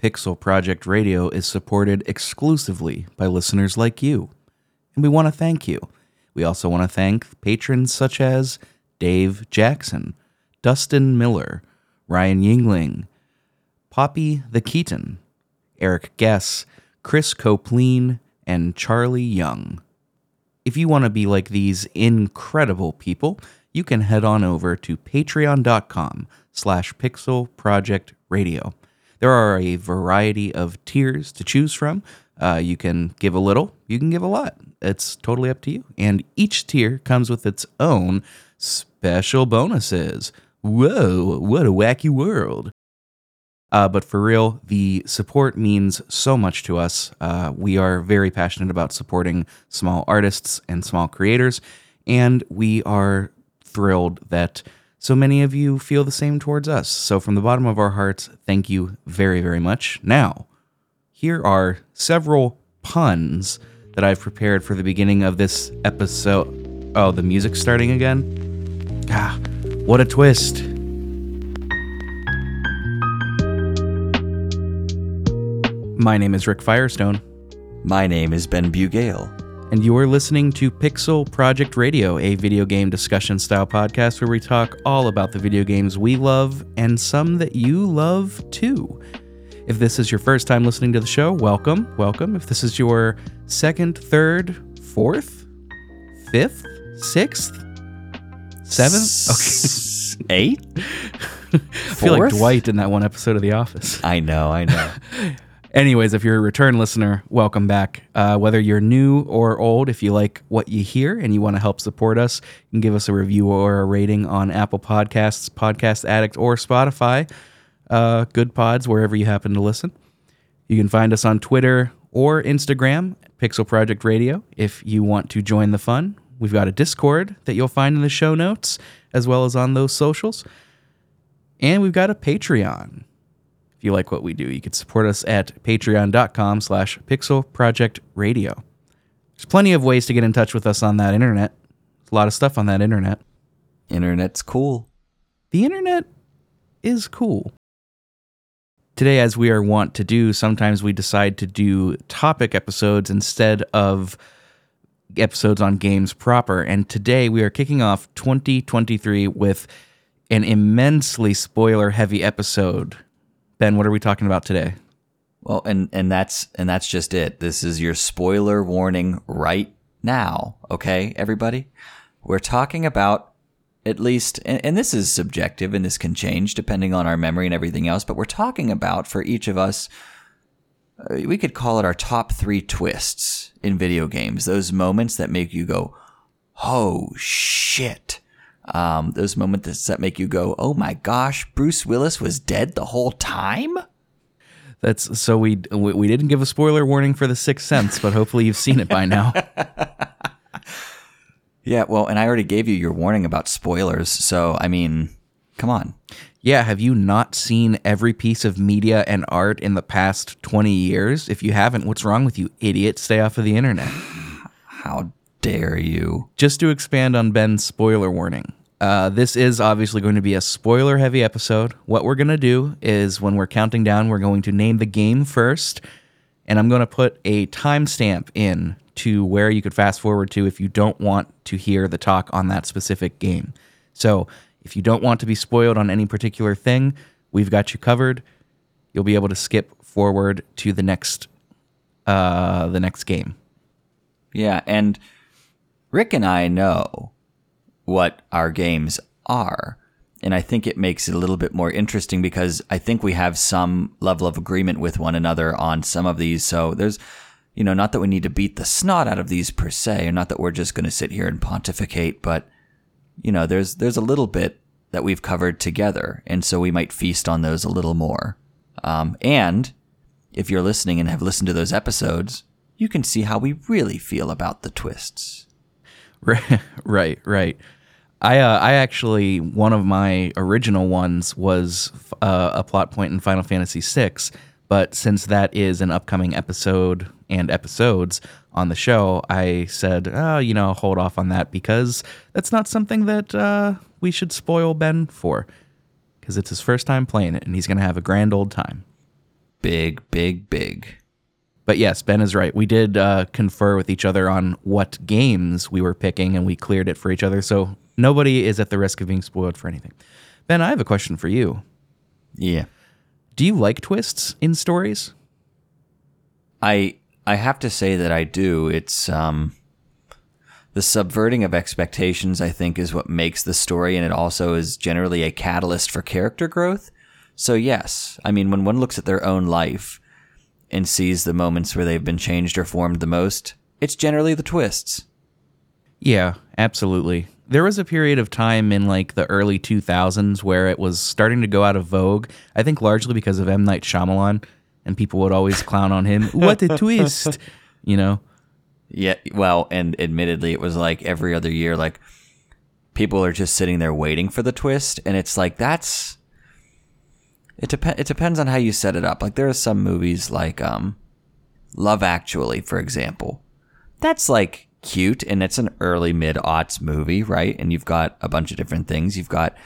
Pixel Project Radio is supported exclusively by listeners like you. And we want to thank you. We also want to thank patrons such as Dave Jackson, Dustin Miller, Ryan Yingling, Poppy the Keaton, Eric Guess, Chris Copleen, and Charlie Young. If you want to be like these incredible people, you can head on over to patreon.com slash pixel project radio. There are a variety of tiers to choose from. Uh, you can give a little, you can give a lot. It's totally up to you. And each tier comes with its own special bonuses. Whoa, what a wacky world. Uh, but for real, the support means so much to us. Uh, we are very passionate about supporting small artists and small creators, and we are thrilled that so many of you feel the same towards us. So, from the bottom of our hearts, thank you very, very much. Now, here are several puns that I've prepared for the beginning of this episode. Oh, the music's starting again? Ah, what a twist. My name is Rick Firestone, My name is Ben Bugale. And you are listening to Pixel Project Radio, a video game discussion style podcast where we talk all about the video games we love and some that you love too. If this is your first time listening to the show, welcome, welcome. If this is your second, third, fourth, fifth, sixth, seventh, okay. Eight? I feel like Dwight in that one episode of The Office. I know, I know. Anyways, if you're a return listener, welcome back. Uh, whether you're new or old, if you like what you hear and you want to help support us, you can give us a review or a rating on Apple Podcasts, Podcast Addict, or Spotify. Uh, good pods, wherever you happen to listen. You can find us on Twitter or Instagram, Pixel Project Radio, if you want to join the fun. We've got a Discord that you'll find in the show notes, as well as on those socials. And we've got a Patreon. If you like what we do, you can support us at patreon.com slash pixelprojectradio. There's plenty of ways to get in touch with us on that internet. There's a lot of stuff on that internet. Internet's cool. The internet is cool. Today, as we are wont to do, sometimes we decide to do topic episodes instead of episodes on games proper. And today we are kicking off 2023 with an immensely spoiler heavy episode. Ben, what are we talking about today? Well, and and that's and that's just it. This is your spoiler warning right now, okay, everybody? We're talking about at least and, and this is subjective and this can change depending on our memory and everything else, but we're talking about for each of us uh, we could call it our top 3 twists in video games. Those moments that make you go, "Oh shit." Um, those moments that make you go, "Oh my gosh, Bruce Willis was dead the whole time?" That's so we we we didn't give a spoiler warning for the Sixth Sense, but hopefully you've seen it by now. Yeah, well, and I already gave you your warning about spoilers, so I mean, come on. yeah, have you not seen every piece of media and art in the past 20 years? If you haven't, what's wrong with you, idiot? Stay off of the internet. How dare you? Just to expand on Ben's spoiler warning. Uh, this is obviously going to be a spoiler heavy episode. What we're going to do is when we're counting down, we're going to name the game first, and I'm going to put a timestamp in to where you could fast forward to if you don't want to hear the talk on that specific game. So if you don't want to be spoiled on any particular thing, we've got you covered. You'll be able to skip forward to the next uh, the next game. Yeah, and Rick and I know what our games are. And I think it makes it a little bit more interesting because I think we have some level of agreement with one another on some of these. So there's, you know, not that we need to beat the snot out of these per se, or not that we're just going to sit here and pontificate, but you know, there's there's a little bit that we've covered together, and so we might feast on those a little more. Um, and if you're listening and have listened to those episodes, you can see how we really feel about the twists. Right, right, right. I uh, I actually one of my original ones was uh, a plot point in Final Fantasy VI, but since that is an upcoming episode and episodes on the show, I said, oh, you know, hold off on that because that's not something that uh, we should spoil Ben for, because it's his first time playing it and he's gonna have a grand old time. big, big, big. But yes, Ben is right. We did uh, confer with each other on what games we were picking, and we cleared it for each other. So nobody is at the risk of being spoiled for anything. Ben, I have a question for you. Yeah. Do you like twists in stories? I I have to say that I do. It's um the subverting of expectations I think is what makes the story and it also is generally a catalyst for character growth. So yes, I mean when one looks at their own life and sees the moments where they've been changed or formed the most, it's generally the twists. Yeah, absolutely. There was a period of time in like the early 2000s where it was starting to go out of vogue. I think largely because of M. Night Shyamalan, and people would always clown on him. what a twist! You know? Yeah, well, and admittedly, it was like every other year, like people are just sitting there waiting for the twist, and it's like that's it depends. It depends on how you set it up. Like there are some movies like um, Love Actually, for example. That's like cute, and it's an early mid aughts movie, right? And you've got a bunch of different things. You've got,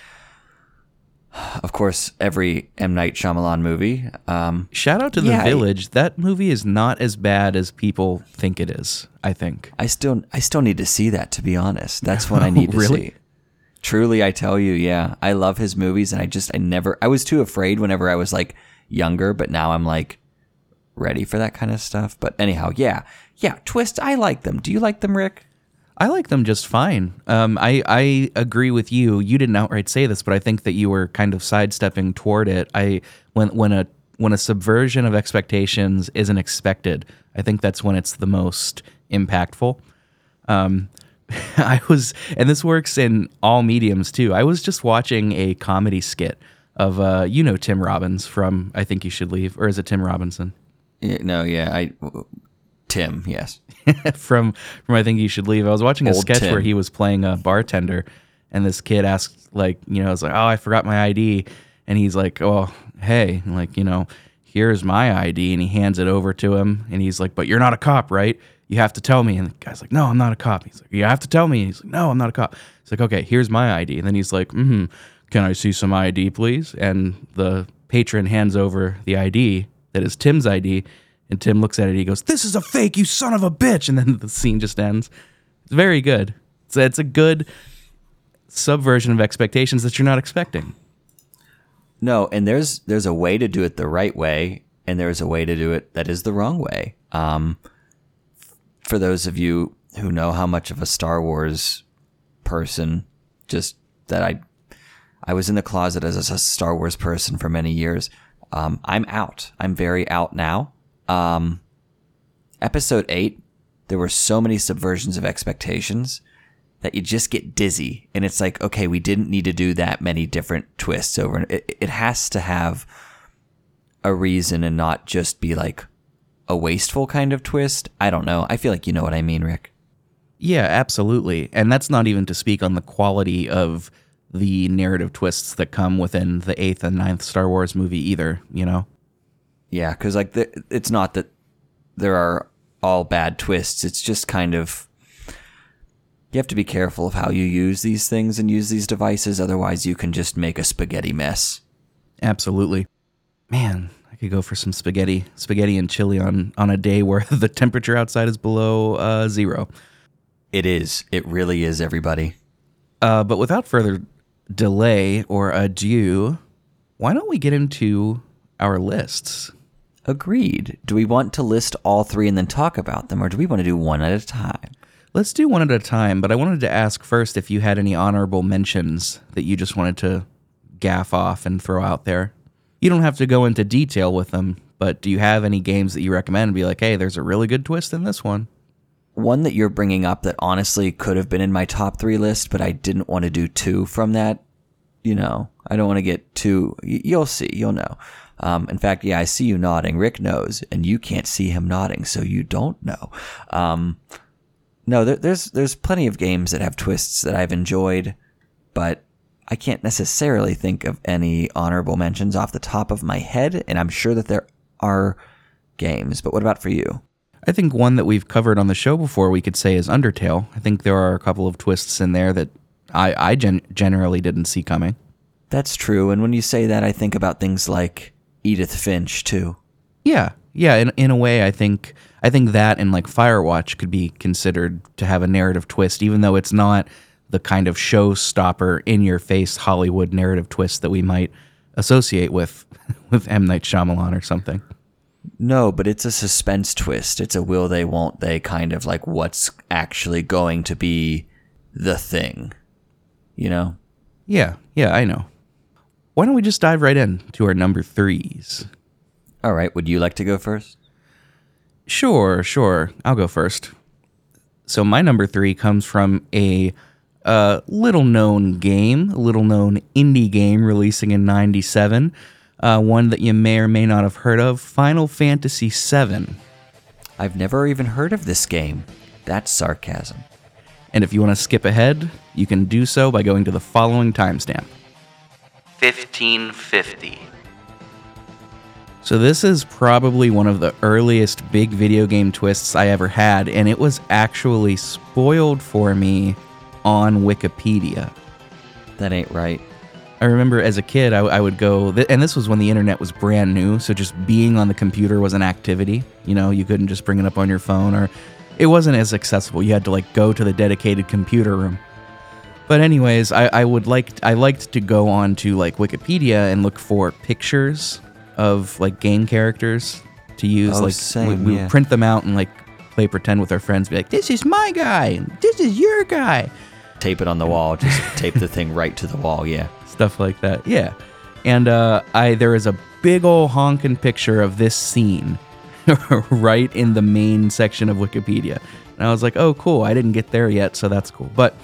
of course, every M Night Shyamalan movie. Um, Shout out to The Yeah, I- Village. That movie is not as bad as people think it is, I think. I still, I still need to see that. To be honest, that's what I need to Really? see. Truly, I tell you, yeah, I love his movies, and I just, I never, I was too afraid whenever I was like younger, but now I'm like ready for that kind of stuff. But anyhow, yeah, yeah, twists, I like them. Do you like them, Rick? I like them just fine. Um, I I agree with you. You didn't outright say this, but I think that you were kind of sidestepping toward it. I when when a when a subversion of expectations isn't expected, I think that's when it's the most impactful. Um, I was, and this works in all mediums too. I was just watching a comedy skit of uh, you know Tim Robbins from I Think You Should Leave, or is it Tim Robinson? Yeah, no, yeah, I, Tim, yes. from from I think you should leave. I was watching a Old sketch Tim. where he was playing a bartender, and this kid asked like you know, I was like, oh, I forgot my ID, and he's like, oh, hey, like you know, here's my ID, and he hands it over to him, and he's like, but you're not a cop, right? You have to tell me. And the guy's like, no, I'm not a cop. He's like, you have to tell me. And he's like, no, I'm not a cop. He's like, okay, here's my ID. And then he's like, mm-hmm, can I see some ID, please? And the patron hands over the ID that is Tim's ID. And Tim looks at it. He goes, "This is a fake, you son of a bitch!" And then the scene just ends. It's very good. It's it's a good subversion of expectations that you're not expecting. No, and there's there's a way to do it the right way, and there's a way to do it that is the wrong way. Um, for those of you who know how much of a Star Wars person, just that I I was in the closet as a Star Wars person for many years. Um, I'm out. I'm very out now. Um, episode eight, there were so many subversions of expectations that you just get dizzy and it's like okay we didn't need to do that many different twists over it, it has to have a reason and not just be like a wasteful kind of twist i don't know i feel like you know what i mean rick Yeah, absolutely. And that's not even to speak on the quality of the narrative twists that come within the eighth and ninth Star Wars movie either. You know. yeah because like the, it's not that there are all bad twists it's just kind of you have to be careful of how you use these things and use these devices otherwise you can just make a spaghetti mess Absolutely. Man, could go for some spaghetti, spaghetti and chili on on a day where the temperature outside is below uh, zero. it is it really is everybody Uh, but without further delay or ado, why don't we get into our lists? Agreed. Do we want to list all three and then talk about them, or do we want to do one at a time? Let's do one at a time, but I wanted to ask first if you had any honorable mentions that you just wanted to gaff off and throw out there. You don't have to go into detail with them, but do you have any games that you recommend? and Be like, hey, there's a really good twist in this one. One that you're bringing up that honestly could have been in my top three list, but I didn't want to do two from that. You know, I don't want to get too. You'll see. You'll know. Um, in fact, yeah, I see you nodding. Rick knows, and you can't see him nodding, so you don't know. Um, no, there, there's there's plenty of games that have twists that I've enjoyed, but I can't necessarily think of any honorable mentions off the top of my head, and I'm sure that there are games. But what about for you? I think one that we've covered on the show before we could say is Undertale. I think there are a couple of twists in there that I, I gen- generally didn't see coming. That's true. And when you say that, I think about things like Edith Finch too. Yeah, yeah. In in a way, I think I think that and like Firewatch could be considered to have a narrative twist, even though it's not the kind of showstopper, in your face Hollywood narrative twist that we might associate with with M Night Shyamalan or something. No, but it's a suspense twist. It's a will they, won't they kind of like what's actually going to be the thing. You know? Yeah, yeah, I know. Why don't we just dive right in to our number threes? All right. Would you like to go first? Sure, sure. I'll go first. So my number three comes from a uh, little known game, a little known indie game releasing in 97. Uh, one that you may or may not have heard of Final Fantasy VII. I've never even heard of this game. That's sarcasm. And if you want to skip ahead, you can do so by going to the following timestamp 1550. So, this is probably one of the earliest big video game twists I ever had, and it was actually spoiled for me on Wikipedia. That ain't right. I remember as a kid, I, I would go, th- and this was when the internet was brand new. So just being on the computer was an activity. You know, you couldn't just bring it up on your phone, or it wasn't as accessible. You had to like go to the dedicated computer room. But anyways, I, I would like I liked to go on to like Wikipedia and look for pictures of like game characters to use. Oh, like same, we, we yeah. would print them out and like play pretend with our friends. Be like, this is my guy, and this is your guy. Tape it on the wall. Just tape the thing right to the wall. Yeah. stuff like that. Yeah, and uh, I there is a big old honking picture of this scene right in the main section of Wikipedia, and I was like, oh, cool. I didn't get there yet, so that's cool. But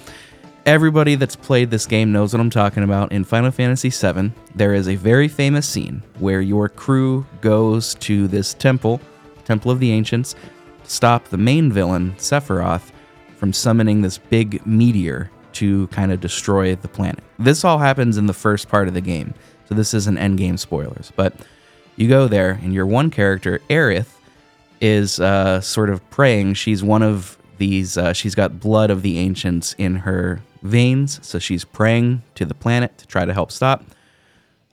everybody that's played this game knows what I'm talking about. In Final Fantasy VII, there is a very famous scene where your crew goes to this temple, Temple of the Ancients, to stop the main villain Sephiroth from summoning this big meteor to kind of destroy the planet. This all happens in the first part of the game, so this isn't endgame spoilers. But you go there, and your one character, Aerith, is uh, sort of praying. She's one of these, uh, she's got blood of the ancients in her veins, so she's praying to the planet to try to help stop.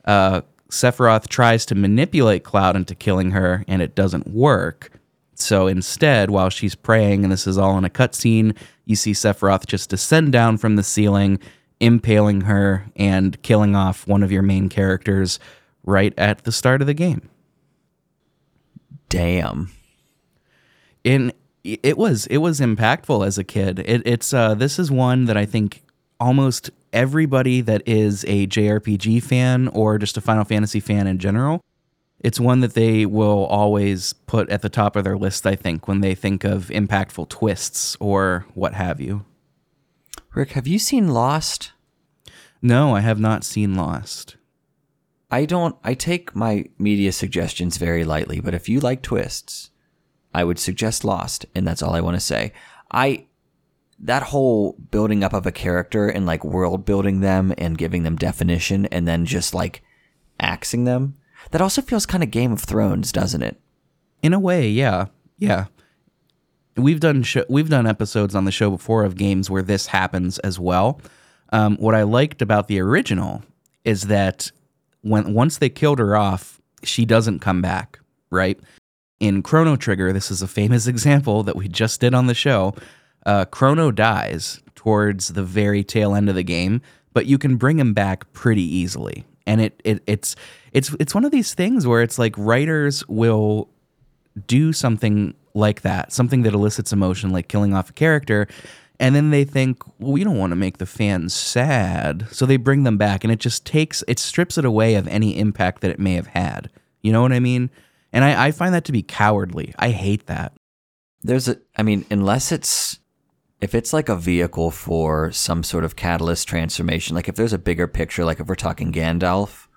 Uh, Sephiroth tries to manipulate Cloud into killing her, and it doesn't work. So instead, while she's praying, and this is all in a cutscene, you see Sephiroth just descend down from the ceiling, impaling her and killing off one of your main characters right at the start of the game. Damn. in it was it was impactful as a kid. It, it's uh, this is one that I think almost everybody that is a JRPG fan or just a Final Fantasy fan in general, it's one that they will always put at the top of their list. I think when they think of impactful twists or what have you. Rick, have you seen Lost? No, I have not seen Lost. I don't. I take my media suggestions very lightly, but if you like twists, I would suggest Lost, and that's all I want to say. I that whole building up of a character and like world building them and giving them definition and then just like axing them. That also feels kind of Game of Thrones, doesn't it? In a way, yeah, yeah. We've done sh- we've done episodes on the show before of games where this happens as well. Um, what I liked about the original is that when once they killed her off, she doesn't come back. Right in Chrono Trigger, this is a famous example that we just did on the show. Uh, Chrono dies towards the very tail end of the game, but you can bring him back pretty easily. And it, it it's it's it's one of these things where it's like writers will do something like that, something that elicits emotion, like killing off a character, and then they think, well, we don't want to make the fans sad, so they bring them back, and it just takes, it strips it away of any impact that it may have had. You know what I mean? And I, I find that to be cowardly. I hate that. There's a. I mean, unless it's if it's like a vehicle for some sort of catalyst transformation, like if there's a bigger picture, like if we're talking Gandalf,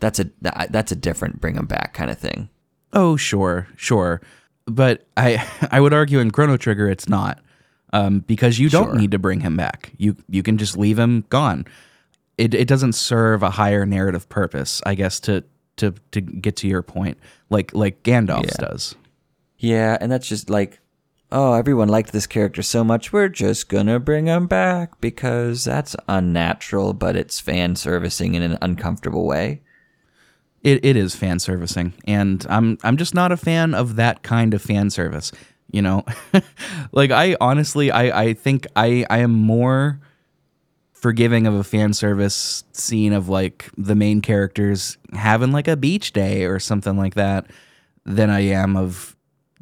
that's a that's a different bring him back kind of thing. Oh, sure, sure. But I I would argue in Chrono Trigger it's not. Um, because you don't Sure. need to bring him back. You you can just leave him gone. It it doesn't serve a higher narrative purpose, I guess, to to to get to your point, like like Gandalf's Yeah. does. Yeah, and that's just like, oh, everyone liked this character so much, we're just gonna bring him back because that's unnatural, but it's fan servicing in an uncomfortable way. It, it is fan servicing, and I'm I'm just not a fan of that kind of fan service. You know, like I honestly I I think I I am more forgiving of a fan service scene of like the main characters having like a beach day or something like that than I am of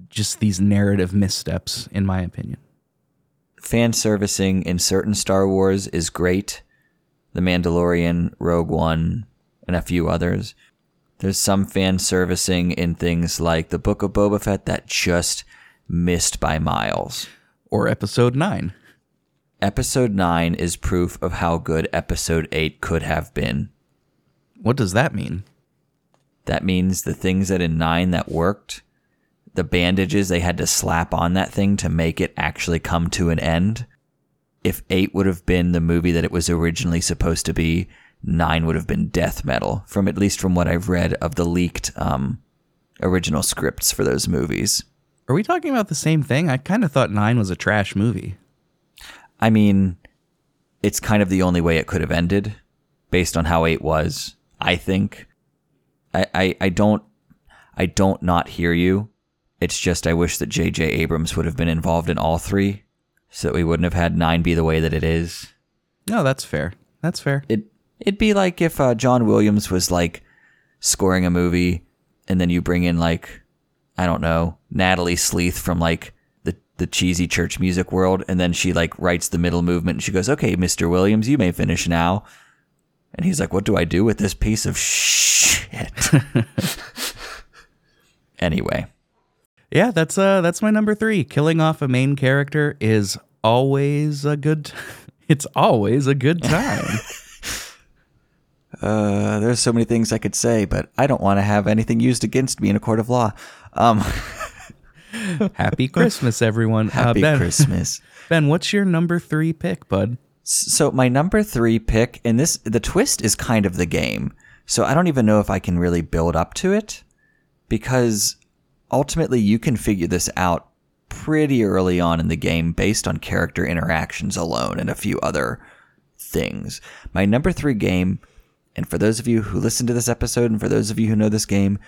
just these narrative missteps, in my opinion. Fan servicing in certain Star Wars is great. The Mandalorian, Rogue One, and a few others. There's some fan servicing in things like the Book of Boba Fett that just missed by miles. Or episode 9. Episode 9 is proof of how good episode 8 could have been. What does that mean? That means the things that in 9 that worked, the bandages they had to slap on that thing to make it actually come to an end. If 8 would have been the movie that it was originally supposed to be, 9 would have been death metal, from at least from what I've read of the leaked um, original scripts for those movies. Are we talking about the same thing? I kind of thought 9 was a trash movie. I mean, it's kind of the only way it could have ended based on how 8 was, I think. I, I, I don't I don't not hear you. It's just I wish that J.J. Abrams would have been involved in all three so that we wouldn't have had 9 be the way that it is. No, that's fair. That's fair. It it'd be like if uh, John Williams was like scoring a movie and then you bring in like I don't know, Natalie Sleeth from like the the cheesy church music world and then she like writes the middle movement and she goes, "Okay, Mr. Williams, you may finish now." And he's like, "What do I do with this piece of shit?" anyway, Yeah, that's uh that's my number 3. Killing off a main character is always a good it's always a good time. Uh, there's so many things I could say, but I don't want to have anything used against me in a court of law. Um, Happy Christmas everyone. happy uh, ben, Christmas. Ben, what's your number 3 pick, bud? So my number three pick, and this the twist is kind of the game. So I don't even know if I can really build up to it, because ultimately you can figure this out pretty early on in the game based on character interactions alone and a few other things. My number three game, and for those of you who listen to this episode, and for those of you who know this game,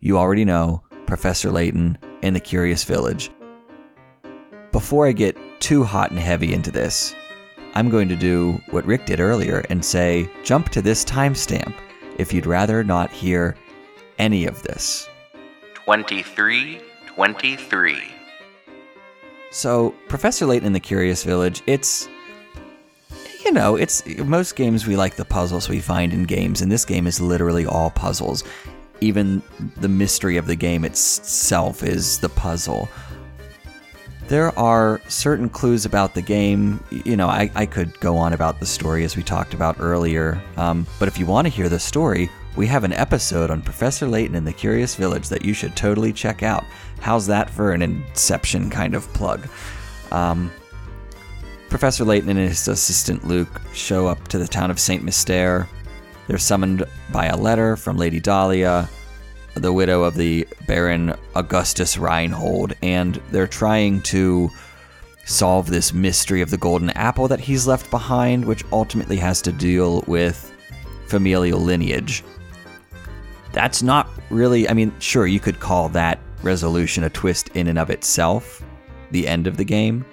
you already know Professor Layton and the Curious Village. Before I get too hot and heavy into this, I'm going to do what Rick did earlier and say, jump to this timestamp if you'd rather not hear any of this. 23 23. So, Professor Layton and the Curious Village, it's. You know, it's. Most games we like the puzzles we find in games, and this game is literally all puzzles. Even the mystery of the game itself is the puzzle. There are certain clues about the game. You know, I, I could go on about the story as we talked about earlier, um, but if you want to hear the story, we have an episode on Professor Layton in the Curious Village that you should totally check out. How's that for an Inception kind of plug? Um, Professor Layton and his assistant Luke show up to the town of St. Mystere. They're summoned by a letter from Lady Dahlia, the widow of the Baron Augustus Reinhold, and they're trying to solve this mystery of the golden apple that he's left behind, which ultimately has to deal with familial lineage. That's not really, I mean, sure, you could call that resolution a twist in and of itself, the end of the game,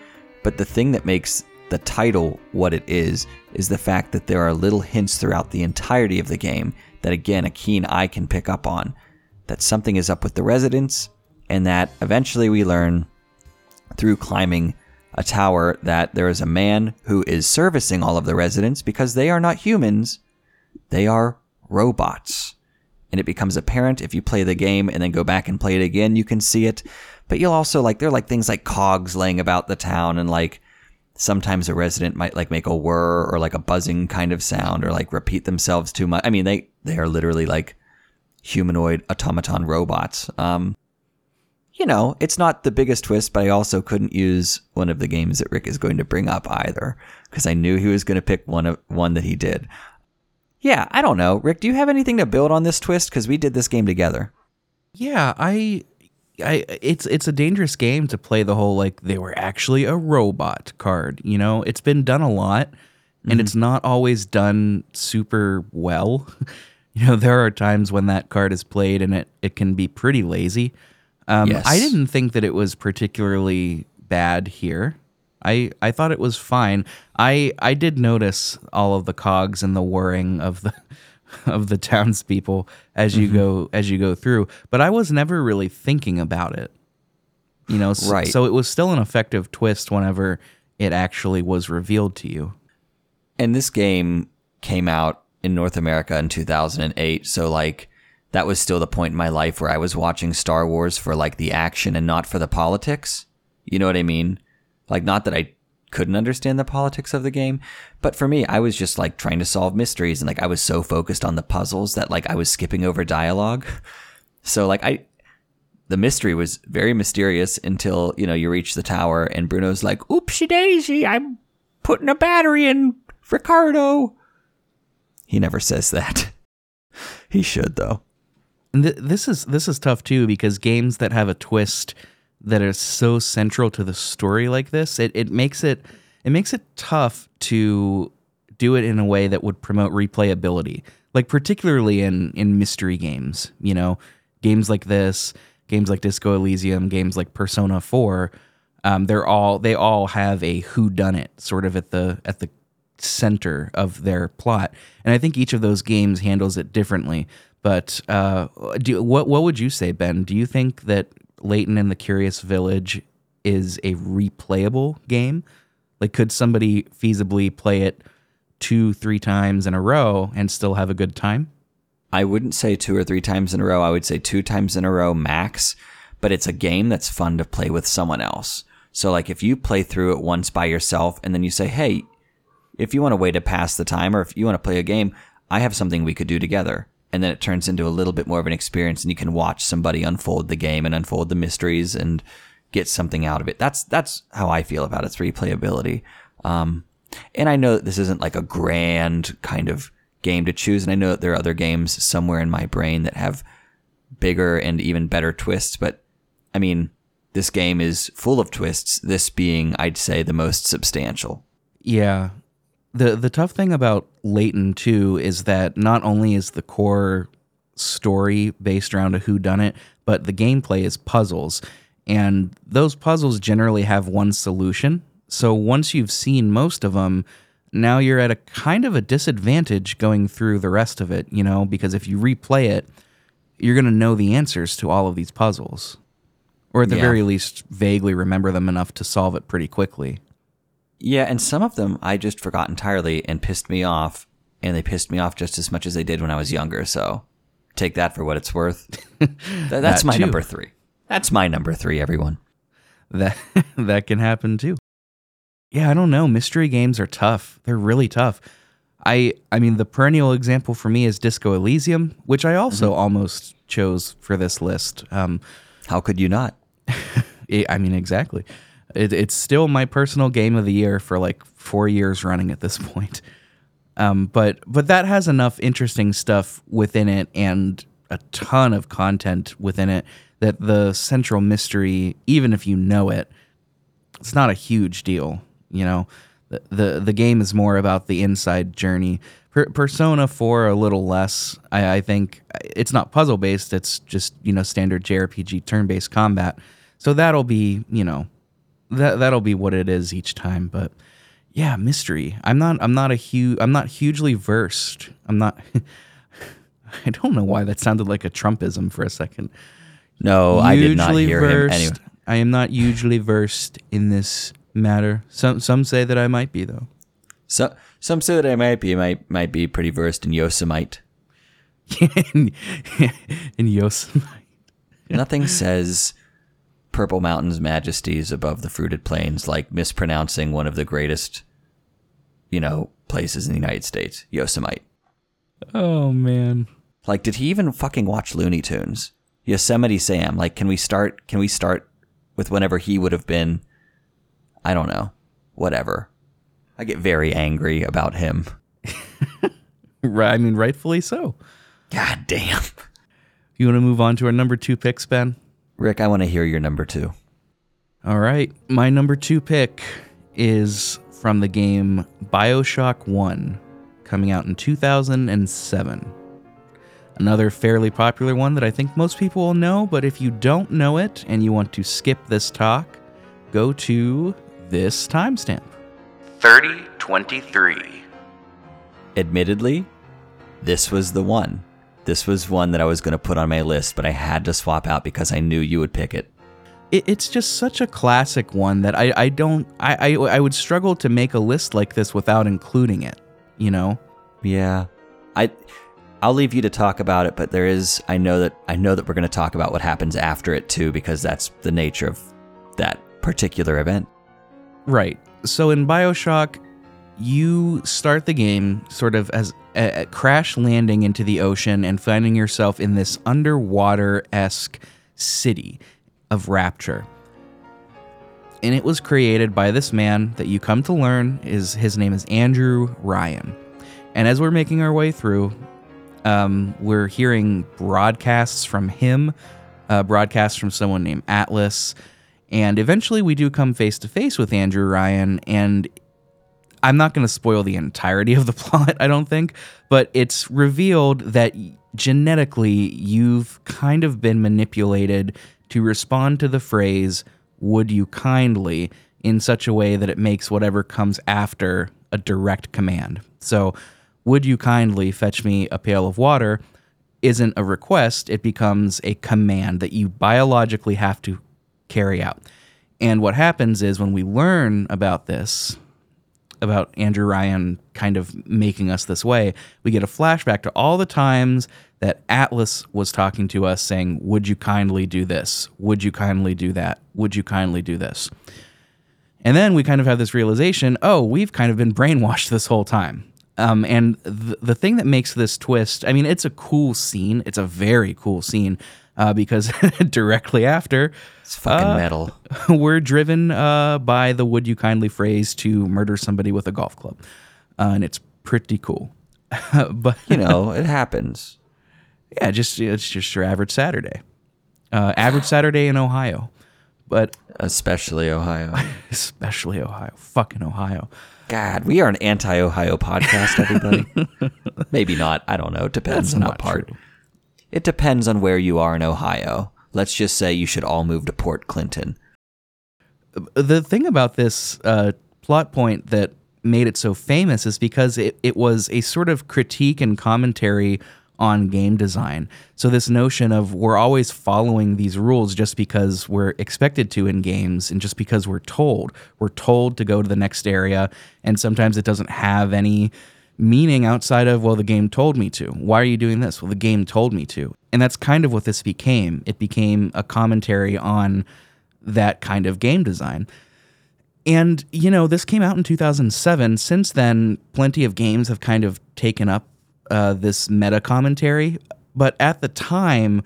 but the thing that makes the title what it is is the fact that there are little hints throughout the entirety of the game that, again, a keen eye can pick up on that something is up with the residents, and that eventually we learn through climbing a tower that there is a man who is servicing all of the residents because they are not humans, they are robots. And it becomes apparent if you play the game and then go back and play it again, you can see it. But you'll also like, there are like things like cogs laying about the town and like, sometimes a resident might like make a whir or like a buzzing kind of sound or like repeat themselves too much. I mean, they, they are literally like humanoid automaton robots. Um, you know, it's not the biggest twist, but I also couldn't use one of the games that Rick is going to bring up either because I knew he was going to pick one of one that he did. Yeah, I don't know, Rick. Do you have anything to build on this twist? Because we did this game together. Yeah, I I it's it's a dangerous game to play the whole like they were actually a robot card, you know? It's been done a lot and it's not always done super well. You know, there are times when that card is played and it, it can be pretty lazy. Um, Yes. I didn't think that it was particularly bad here. I, I thought it was fine. I I did notice all of the cogs and the whirring of the of the townspeople as you mm-hmm. go as you go through, but I was never really thinking about it. You know, s- Right. so it was still an effective twist whenever it actually was revealed to you. And this game came out in North America in 2008. So, like, that was still the point in my life where I was watching Star Wars for, like, the action and not for the politics. You know what I mean? Like, not that I couldn't understand the politics of the game, but for me, I was just, like, trying to solve mysteries. And, like, I was so focused on the puzzles that, like, I was skipping over dialogue. So, like, I. The mystery was very mysterious until, you know, you reach the tower and Bruno's like, oopsie daisy, I'm putting a battery in Ricardo. He never says that. he should though. And th- this is this is tough too because games that have a twist that are so central to the story like this, it, it makes it it makes it tough to do it in a way that would promote replayability. Like particularly in in mystery games, you know, games like this, games like Disco Elysium, games like Persona 4, um, they're all they all have a who done it sort of at the at the center of their plot, and I think each of those games handles it differently. But uh, do what what would you say, Ben? Do you think that Leighton and the Curious Village is a replayable game? Like, could somebody feasibly play it two, three times in a row and still have a good time? I wouldn't say two or three times in a row. I would say two times in a row max, but it's a game that's fun to play with someone else. So like if you play through it once by yourself and then you say, "Hey, if you want a way to pass the time or if you want to play a game, I have something we could do together." And then it turns into a little bit more of an experience and you can watch somebody unfold the game and unfold the mysteries and get something out of it. That's that's how I feel about its replayability. Um, and I know that this isn't like a grand kind of game to choose, and I know that there are other games somewhere in my brain that have bigger and even better twists, but I mean, this game is full of twists, this being, I'd say, the most substantial. Yeah. The the tough thing about Layton too is that not only is the core story based around a who done it, but the gameplay is puzzles. And those puzzles generally have one solution. So once you've seen most of them, now you're at a kind of a disadvantage going through the rest of it, you know, because if you replay it, you're going to know the answers to all of these puzzles. Or at the Yeah. very least, vaguely remember them enough to solve it pretty quickly. Yeah, and some of them I just forgot entirely and pissed me off, and they pissed me off just as much as they did when I was younger, so take that for what it's worth. Th- that's That my too. number three. That's my number three, everyone. that that can happen too. Yeah, I don't know. Mystery games are tough. They're really tough. I I mean the perennial example for me is Disco Elysium, which I also almost chose for this list. Um, How could you not? I I mean exactly. It, it's still my personal game of the year for like four years running at this point. Um, but but that has enough interesting stuff within it and a ton of content within it that the central mystery, even if you know it, it's not a huge deal. You know, the the, the game is more about the inside journey. Per- Persona Four a little less. I, I think it's not puzzle based. It's just you know standard JRPG turn based combat. So that'll be you know that that'll be what it is each time. But yeah, mystery. I'm not. I'm not a huge. I'm not hugely versed. I'm not. I don't know why that sounded like a Trumpism for a second. No, I did not Hugely hear him versed. anyway. I am not hugely versed in this matter. Some some say that I might be though. So, some say that I might be might might be pretty versed in Yosemite. in, in Yosemite. Nothing says Purple Mountain's majesties above the fruited plains like mispronouncing one of the greatest, you know, places in the United States, Yosemite. Oh man. Like, did he even fucking watch Looney Tunes? Yosemite Sam. Like, can we start? Can we start with whenever he would have been? I don't know. Whatever. I get very angry about him. Right, I mean, rightfully so. God damn. You want to move on to our number two picks, Ben? Rick, I want to hear your number two. All right. My number two pick is from the game Bioshock 1, coming out in 2007. Another fairly popular one that I think most people will know, but if you don't know it and you want to skip this talk, go to this timestamp 3023. Admittedly, this was the one. This was one that I was going to put on my list, but I had to swap out because I knew you would pick it. It, it's just such a classic one that I, I don't I, I I would struggle to make a list like this without including it. You know? Yeah. I I'll leave you to talk about it, but there is I know that I know that we're going to talk about what happens after it too because that's the nature of that particular event. Right. So in BioShock, you start the game sort of as a crash landing into the ocean and finding yourself in this underwater esque city of Rapture. And it was created by this man that you come to learn is his name is Andrew Ryan. And as we're making our way through, um, we're hearing broadcasts from him, uh, broadcasts from someone named Atlas, and eventually we do come face to face with Andrew Ryan. And I'm not going to spoil the entirety of the plot, I don't think, but it's revealed that genetically you've kind of been manipulated to respond to the phrase, would you kindly, in such a way that it makes whatever comes after a direct command. So, would you kindly fetch me a pail of water isn't a request, it becomes a command that you biologically have to carry out. And what happens is when we learn about this, about Andrew Ryan kind of making us this way, we get a flashback to all the times that Atlas was talking to us saying, Would you kindly do this? Would you kindly do that? Would you kindly do this? And then we kind of have this realization oh, we've kind of been brainwashed this whole time. Um, and th- the thing that makes this twist, I mean, it's a cool scene. It's a very cool scene uh, because directly after, It's fucking Uh, metal. we're driven uh, by the "Would you kindly" phrase to murder somebody with a golf club, uh, and it's pretty cool. but You know, it happens. yeah, just it's just your average Saturday, uh, average Saturday in Ohio, but Especially Ohio. especially Ohio, fucking Ohio. God, we are an anti-Ohio podcast, everybody. Maybe not. I don't know. It depends That's on what part. true. It depends on where you are in Ohio. Let's just say you should all move to Port Clinton. the thing about this uh, plot point that made it so famous is because it, it was a sort of critique and commentary on game design. So, this notion of we're always following these rules just because we're expected to in games and just because we're told. We're told to go to the next area, and sometimes it doesn't have any meaning outside of, well, the game told me to. Why are you doing this? Well, the game told me to. And that's kind of what this became. It became a commentary on that kind of game design. And, you know, this came out in 2007. Since then, plenty of games have kind of taken up uh, this meta commentary. But at the time,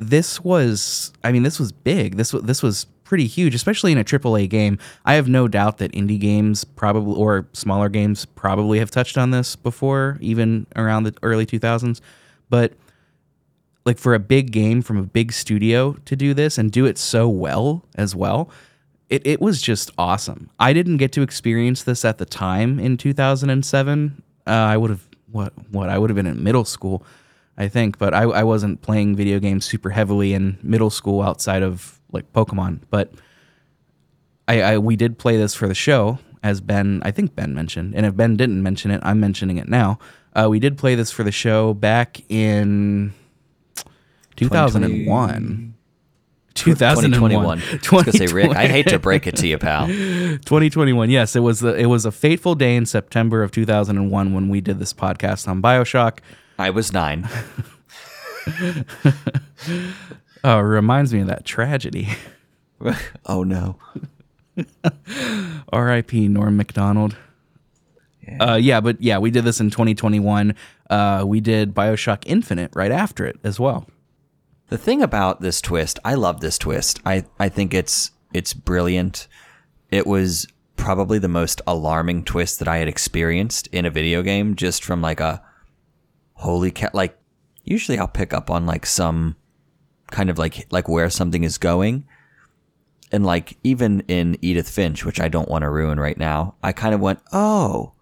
this was, I mean, this was big. This, wa- this was pretty huge, especially in a AAA game. I have no doubt that indie games probably, or smaller games probably have touched on this before, even around the early 2000s. But like for a big game from a big studio to do this and do it so well as well it, it was just awesome i didn't get to experience this at the time in 2007 uh, i would have what what i would have been in middle school i think but I, I wasn't playing video games super heavily in middle school outside of like pokemon but I, I we did play this for the show as ben i think ben mentioned and if ben didn't mention it i'm mentioning it now uh, we did play this for the show back in 2001. 2001. 2021. I was gonna say, Rick, I hate to break it to you, pal. 2021. Yes, it was the, it was a fateful day in September of 2001 when we did this podcast on BioShock. I was nine. Oh, it reminds me of that tragedy. oh no. R.I.P. Norm Macdonald. Yeah. Uh, yeah, but yeah, we did this in 2021. Uh, we did Bioshock Infinite right after it as well. The thing about this twist, I love this twist. I, I think it's it's brilliant. It was probably the most alarming twist that I had experienced in a video game just from like a holy cat like usually I'll pick up on like some kind of like like where something is going. And like even in Edith Finch, which I don't want to ruin right now, I kind of went, "Oh.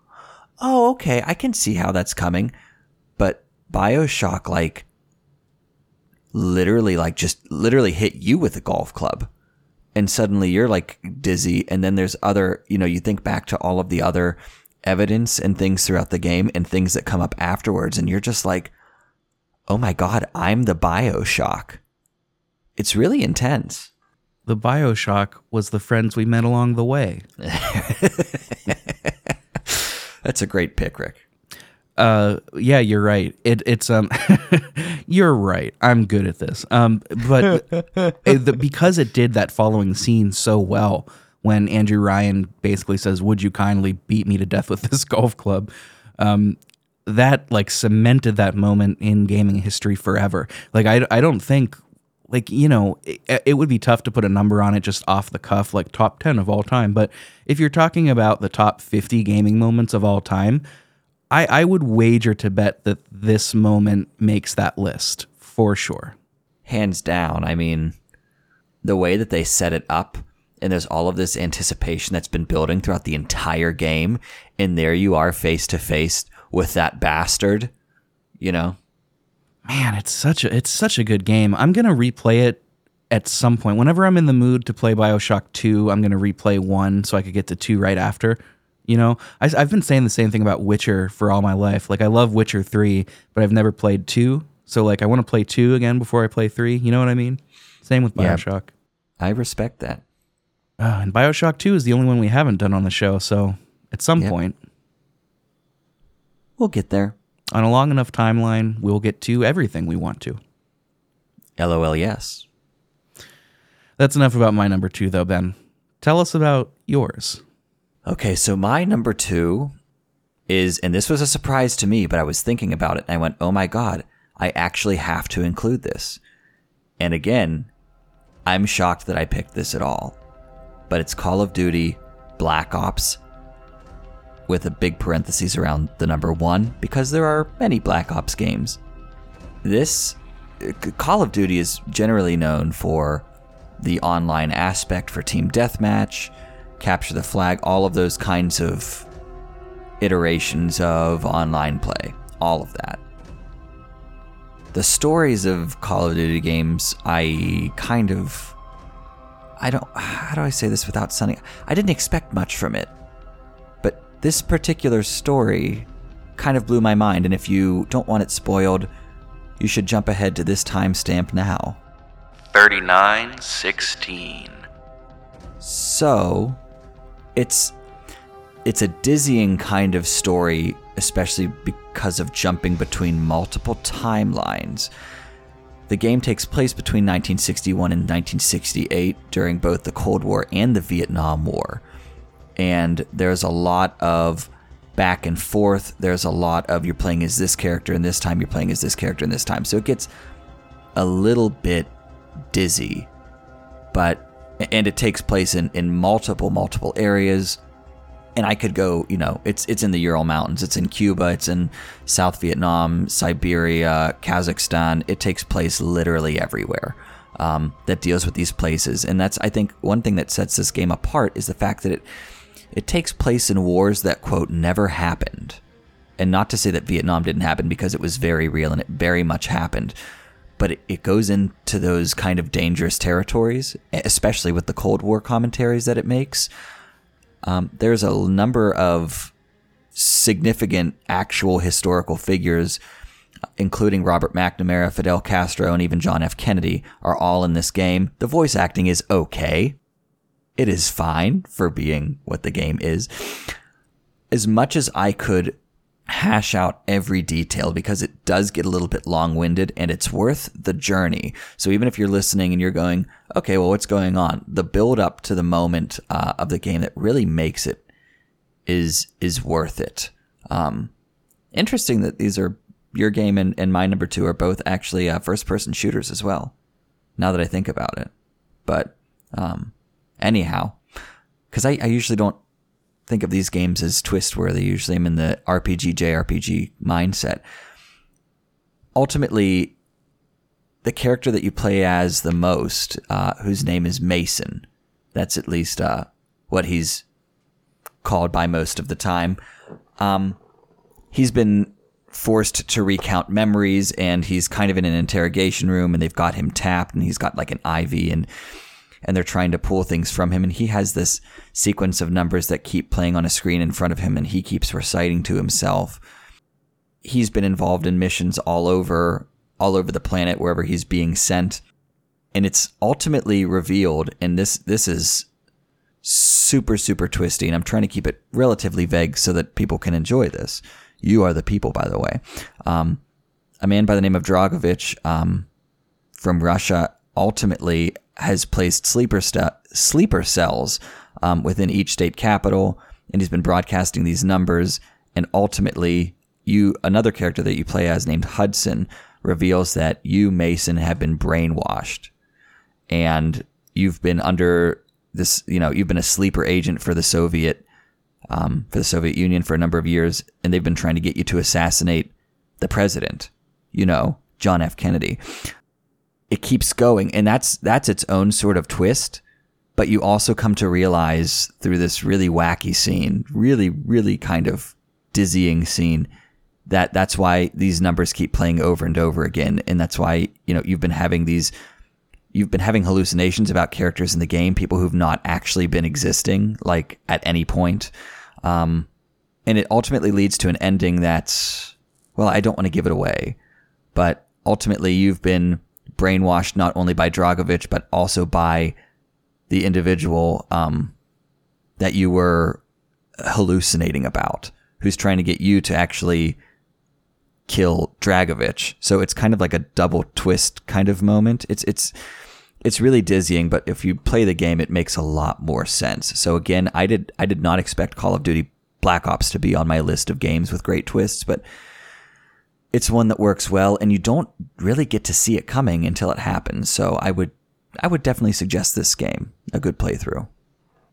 Oh, okay, I can see how that's coming." But BioShock like literally like just literally hit you with a golf club and suddenly you're like dizzy and then there's other you know you think back to all of the other evidence and things throughout the game and things that come up afterwards and you're just like oh my god i'm the bioshock it's really intense The Bioshock was the friends we met along the way. that's a great pick rick Uh, yeah, you're right. It, it's um, you're right. I'm good at this. Um, but it, the, because it did that following scene so well, when Andrew Ryan basically says, "Would you kindly beat me to death with this golf club?" Um, that like cemented that moment in gaming history forever. Like I, I don't think like you know it, it would be tough to put a number on it just off the cuff like top 10 of all time but if you're talking about the top 50 gaming moments of all time I, I would wager to bet that this moment makes that list for sure. hands down. I mean, the way that they set it up, and there's all of this anticipation that's been building throughout the entire game, and there you are face to face with that bastard. You know, Man, it's such a it's such a good game. I'm gonna replay it at some point. Whenever I'm in the mood to play Bioshock 2, I'm gonna replay one so I could get to two right after. You know, I, I've been saying the same thing about Witcher for all my life. Like I love Witcher 3, but I've never played two. So like I want to play two again before I play three. You know what I mean? Same with Yeah. Bioshock. I respect that. Uh, and Bioshock 2 is the only one we haven't done on the show. So at some Yep. point, We'll get there. on a long enough timeline, we'll get to everything we want to. LOL, yes. That's enough about my number two, though, Ben. Tell us about yours. Okay, so my number two is, and this was a surprise to me, but I was thinking about it and I went, oh my God, I actually have to include this. And again, I'm shocked that I picked this at all. But it's Call of Duty Black Ops with a big parentheses around the number one because there are many Black Ops games. This Call of Duty is generally known for the online aspect for team deathmatch, capture the flag, all of those kinds of iterations of online play, all of that. The stories of Call of Duty games, I kind of I don't how do I say this without sounding I didn't expect much from it. But this particular story kind of blew my mind and if you don't want it spoiled, you should jump ahead to this timestamp now. 3916. So, it's it's a dizzying kind of story, especially because of jumping between multiple timelines. The game takes place between 1961 and 1968 during both the Cold War and the Vietnam War. And there's a lot of back and forth. There's a lot of you're playing as this character and this time you're playing as this character and this time. So it gets a little bit dizzy but and it takes place in in multiple multiple areas and I could go, you know, it's it's in the Ural Mountains, it's in Cuba, it's in South Vietnam, Siberia, Kazakhstan. It takes place literally everywhere um, that deals with these places, and that's I think one thing that sets this game apart is the fact that it it takes place in wars that quote never happened, and not to say that Vietnam didn't happen because it was very real and it very much happened, but it, it goes into those kind of dangerous territories, especially with the Cold War commentaries that it makes. Um, there's a number of significant actual historical figures, including Robert McNamara, Fidel Castro, and even John F. Kennedy, are all in this game. The voice acting is okay. It is fine for being what the game is. As much as I could hash out every detail because it does get a little bit long winded and it's worth the journey. So even if you're listening and you're going, okay, well, what's going on? The build up to the moment uh, of the game that really makes it is is worth it. Um, interesting that these are your game and, and my number two are both actually uh, first person shooters as well. Now that I think about it, but um, anyhow, because I, I usually don't think of these games as twist worthy. Usually I'm in the RPG, JRPG mindset. Ultimately, the character that you play as the most, uh, whose name is Mason, that's at least uh, what he's called by most of the time. Um, he's been forced to recount memories and he's kind of in an interrogation room and they've got him tapped and he's got like an IV and and they're trying to pull things from him. And he has this sequence of numbers that keep playing on a screen in front of him and he keeps reciting to himself. He's been involved in missions all over all over the planet wherever he's being sent. And it's ultimately revealed and this this is super super twisty and I'm trying to keep it relatively vague so that people can enjoy this. You are the people by the way. Um, a man by the name of Dragovich um, from Russia ultimately has placed sleeper st- sleeper cells um, within each state capital and he's been broadcasting these numbers and ultimately you another character that you play as named Hudson reveals that you Mason have been brainwashed and you've been under this, you know, you've been a sleeper agent for the Soviet, um, for the Soviet Union for a number of years, and they've been trying to get you to assassinate the president, you know, John F. Kennedy. It keeps going, and that's that's its own sort of twist. But you also come to realize through this really wacky scene, really, really kind of dizzying scene, that that's why these numbers keep playing over and over again, and that's why you know you've been having these you've been having hallucinations about characters in the game, people who've not actually been existing, like at any point. Um, and it ultimately leads to an ending that's, well, I don't want to give it away, but ultimately you've been brainwashed not only by Dragovich, but also by the individual um, that you were hallucinating about, who's trying to get you to actually kill Dragovich. So it's kind of like a double twist kind of moment. It's it's it's really dizzying, but if you play the game, it makes a lot more sense. So again, I did I did not expect Call of Duty Black Ops to be on my list of games with great twists, but it's one that works well, and you don't really get to see it coming until it happens. So I would I would definitely suggest this game a good playthrough.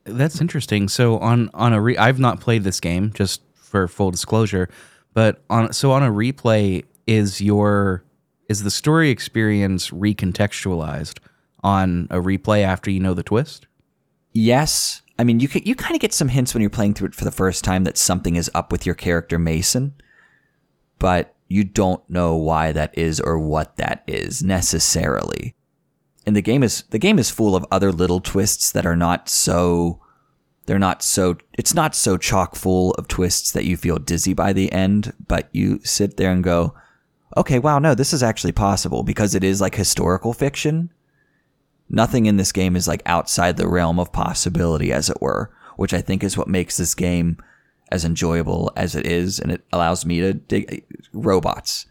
That's interesting. So on on a re- I've not played this game just for full disclosure, but on so on a replay is your is the story experience recontextualized on a replay after you know the twist? Yes. I mean, you can, you kind of get some hints when you're playing through it for the first time that something is up with your character Mason, but you don't know why that is or what that is necessarily. And the game is the game is full of other little twists that are not so they're not so it's not so chock full of twists that you feel dizzy by the end, but you sit there and go, "Okay, wow, no, this is actually possible because it is like historical fiction." Nothing in this game is like outside the realm of possibility, as it were, which I think is what makes this game as enjoyable as it is, and it allows me to dig robots.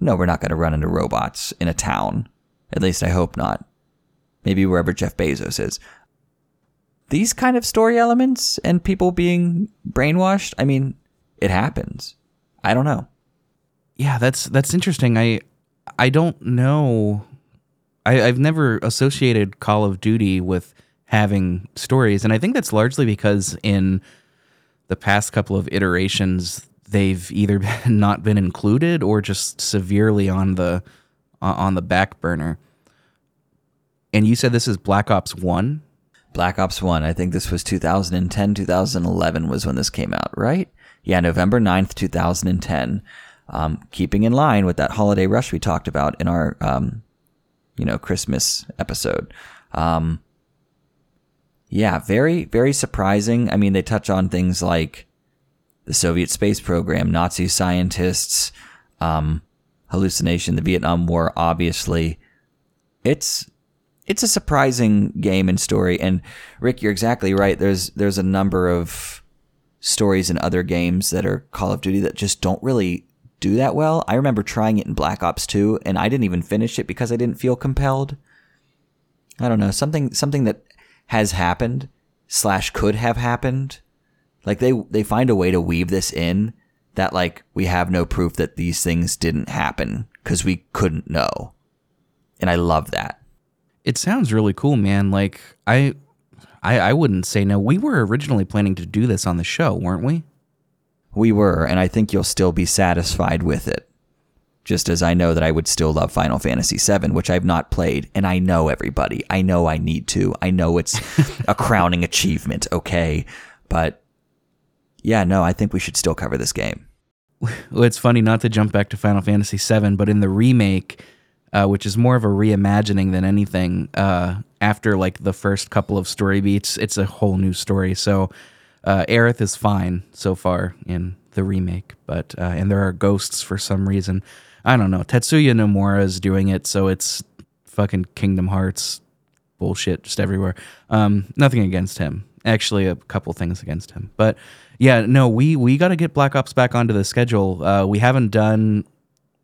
No, we're not going to run into robots in a town. At least I hope not. Maybe wherever Jeff Bezos is. These kind of story elements and people being brainwashed, I mean, it happens. I don't know. Yeah, that's that's interesting. I I don't know I, have never associated Call of Duty with having stories, and I think that's largely because in the past couple of iterations, they've either not been included or just severely on the uh, on the back burner. And you said this is Black Ops One. Black Ops One. I think this was 2010, 2011 was when this came out, right? Yeah, November 9th, 2010. Um, keeping in line with that holiday rush we talked about in our um, you know, Christmas episode. Um, yeah, very, very surprising. I mean, they touch on things like the Soviet space program, Nazi scientists, um, hallucination, the Vietnam War, obviously. It's it's a surprising game and story. And Rick, you're exactly right. There's there's a number of stories in other games that are Call of Duty that just don't really do that well. I remember trying it in Black Ops 2 and I didn't even finish it because I didn't feel compelled. I don't know, something something that has happened slash could have happened. Like they they find a way to weave this in that like we have no proof that these things didn't happen because we couldn't know. And I love that. It sounds really cool, man. Like I I, I wouldn't say no. We were originally planning to do this on the show, weren't we? we were, and I think you'll still be satisfied with it. Just as I know that I would still love Final Fantasy VII, which I've not played, and I know everybody. I know I need to. I know it's a crowning achievement, okay? But yeah, no, I think we should still cover this game. well, it's funny not to jump back to Final Fantasy VII, but in the remake, uh, which is more of a reimagining than anything, uh, after like the first couple of story beats, it's a whole new story. So uh, Aerith is fine so far in the remake, but uh, and there are ghosts for some reason. I don't know. Tetsuya Nomura is doing it, so it's fucking Kingdom Hearts bullshit just everywhere. Um, nothing against him. Actually, a couple things against him, but yeah, no, we we got to get Black Ops back onto the schedule. Uh, we haven't done.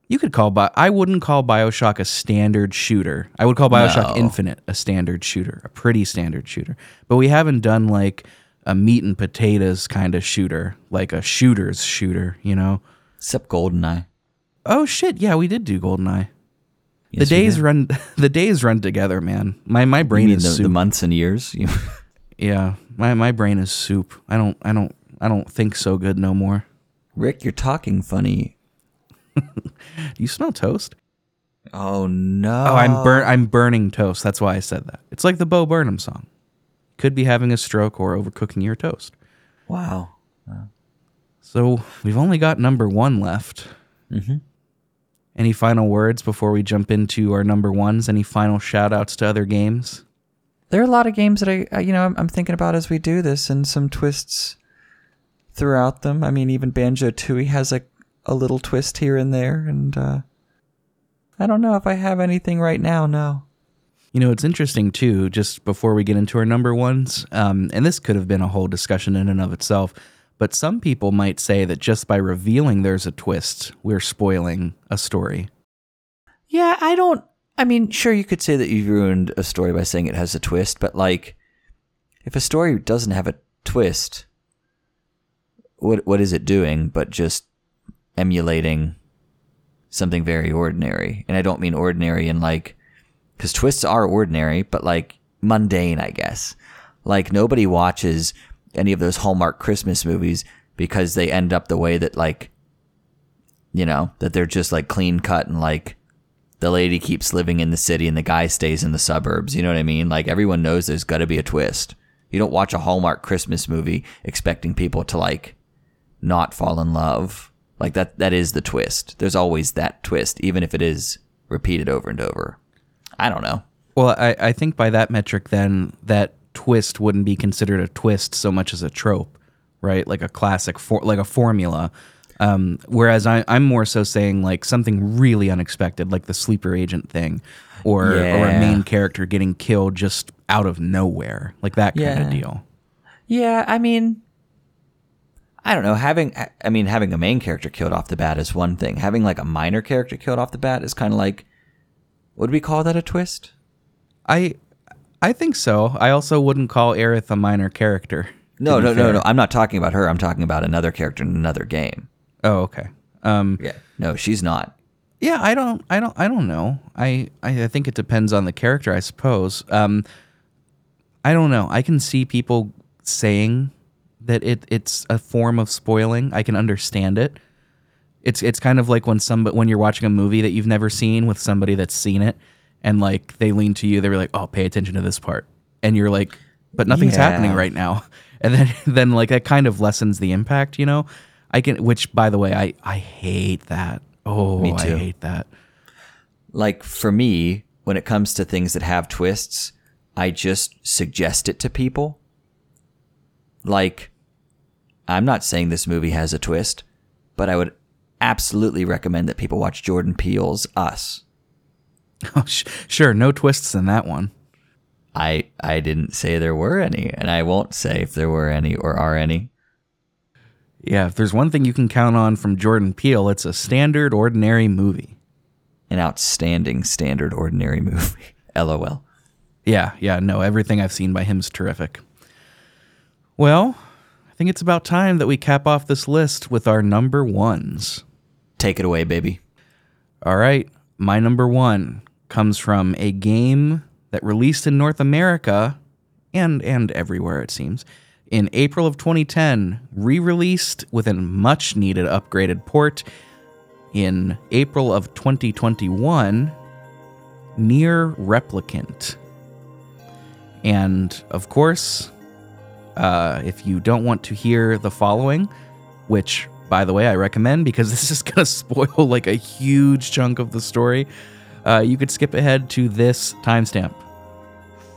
You could call, but I wouldn't call Bioshock a standard shooter. I would call Bioshock No. Infinite a standard shooter, a pretty standard shooter. But we haven't done like a meat and potatoes kind of shooter, like a shooter's shooter. You know? Except GoldenEye. Oh shit! Yeah, we did do GoldenEye. the Yes, we days run. The days run together, man. My my brain is the, soup. the months and years? Yeah, my my brain is soup. I don't I don't I don't think so good no more. Rick, you're talking funny. Do you smell toast? Oh no. Oh, I'm burn. I'm burning toast. That's why I said that. It's like the Bo Burnham song. Could be having a stroke or overcooking your toast. Wow. So we've only got number one left. Mm-hmm. Any final words before we jump into our number ones? Any final shout outs to other games? There are a lot of games that I, I- you know, I'm, I'm thinking about as we do this, and some twists throughout them. I mean, even Banjo Tooie has a a little twist here and there, and uh, I don't know if I have anything right now. No. You know, it's interesting too, just before we get into our number ones, um, and this could have been a whole discussion in and of itself, but some people might say that just by revealing there's a twist, we're spoiling a story. Yeah, I don't. I mean, sure, you could say that you've ruined a story by saying it has a twist, but like, if a story doesn't have a twist, what what is it doing but just emulating something very ordinary? And I don't mean ordinary in like, because twists are ordinary, but like mundane, I guess. Like nobody watches any of those Hallmark Christmas movies because they end up the way that like, you know, that they're just like clean cut and like the lady keeps living in the city and the guy stays in the suburbs. You know what I mean? Like everyone knows there's got to be a twist. You don't watch a Hallmark Christmas movie expecting people to like not fall in love. Like that that is the twist. There's always that twist even if it is repeated over and over. I don't know. Well, I, I think by that metric, then that twist wouldn't be considered a twist so much as a trope, right? Like a classic, for, like a formula. Um, whereas I, I'm more so saying like something really unexpected, like the sleeper agent thing, or or a main character getting killed just out of nowhere, like that kind Yeah. of deal. Yeah, I mean I don't know, having I mean having a main character killed off the bat is one thing. Having like a minor character killed off the bat is kind of like would we call that a twist? I I think so. I also wouldn't call Aerith a minor character. to No, be no, no, no. I'm not talking about her. I'm talking about another character in another game. Oh, okay. Um, Yeah. No, she's not. Yeah, I don't, I don't, I don't know. I, I, I think it depends on the character, I suppose. Um, I don't know. I can see people saying that it, it's a form of spoiling. I can understand it. It's, it's kind of like when somebody, when you're watching a movie that you've never seen with somebody that's seen it, and like they lean to you, they're like, "Oh, pay attention to this part," and you're like, "But nothing's Yeah. happening right now," and then, then like that kind of lessens the impact, you know. I can, which by the way, I, I hate that. Oh, Me I too. hate that. Like for me, when it comes to things that have twists, I just suggest it to people. Like I'm not saying this movie has a twist, but I would absolutely recommend that people watch Jordan Peele's Us. Oh, sh- sure, no twists in that one. I I didn't say there were any, and I won't say if there were any or are any. Yeah, if there's one thing you can count on from Jordan Peele, it's a standard, ordinary movie. An outstanding standard ordinary movie. LOL. Yeah, yeah, no, everything I've seen by him is terrific. Well, I think it's about time that we cap off this list with our number ones. Take it away, baby. All right, my number one comes from a game that released in North America and and everywhere it seems in April of 2010, re-released with a much needed upgraded port in April of 2021, NieR Replicant. And of course, uh, if you don't want to hear the following, which by the way, I recommend because this is going to spoil like a huge chunk of the story. Uh, you could skip ahead to this timestamp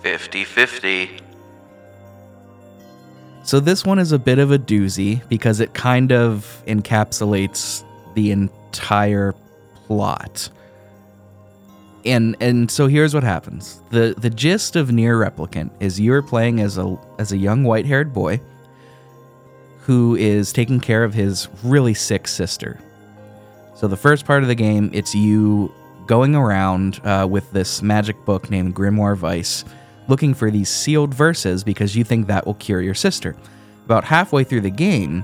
50 50. So, this one is a bit of a doozy because it kind of encapsulates the entire plot. And and so here's what happens. The the gist of NieR Replicant is you're playing as a as a young white-haired boy who is taking care of his really sick sister. So the first part of the game, it's you going around uh, with this magic book named Grimoire Weiss, looking for these sealed verses because you think that will cure your sister. About halfway through the game,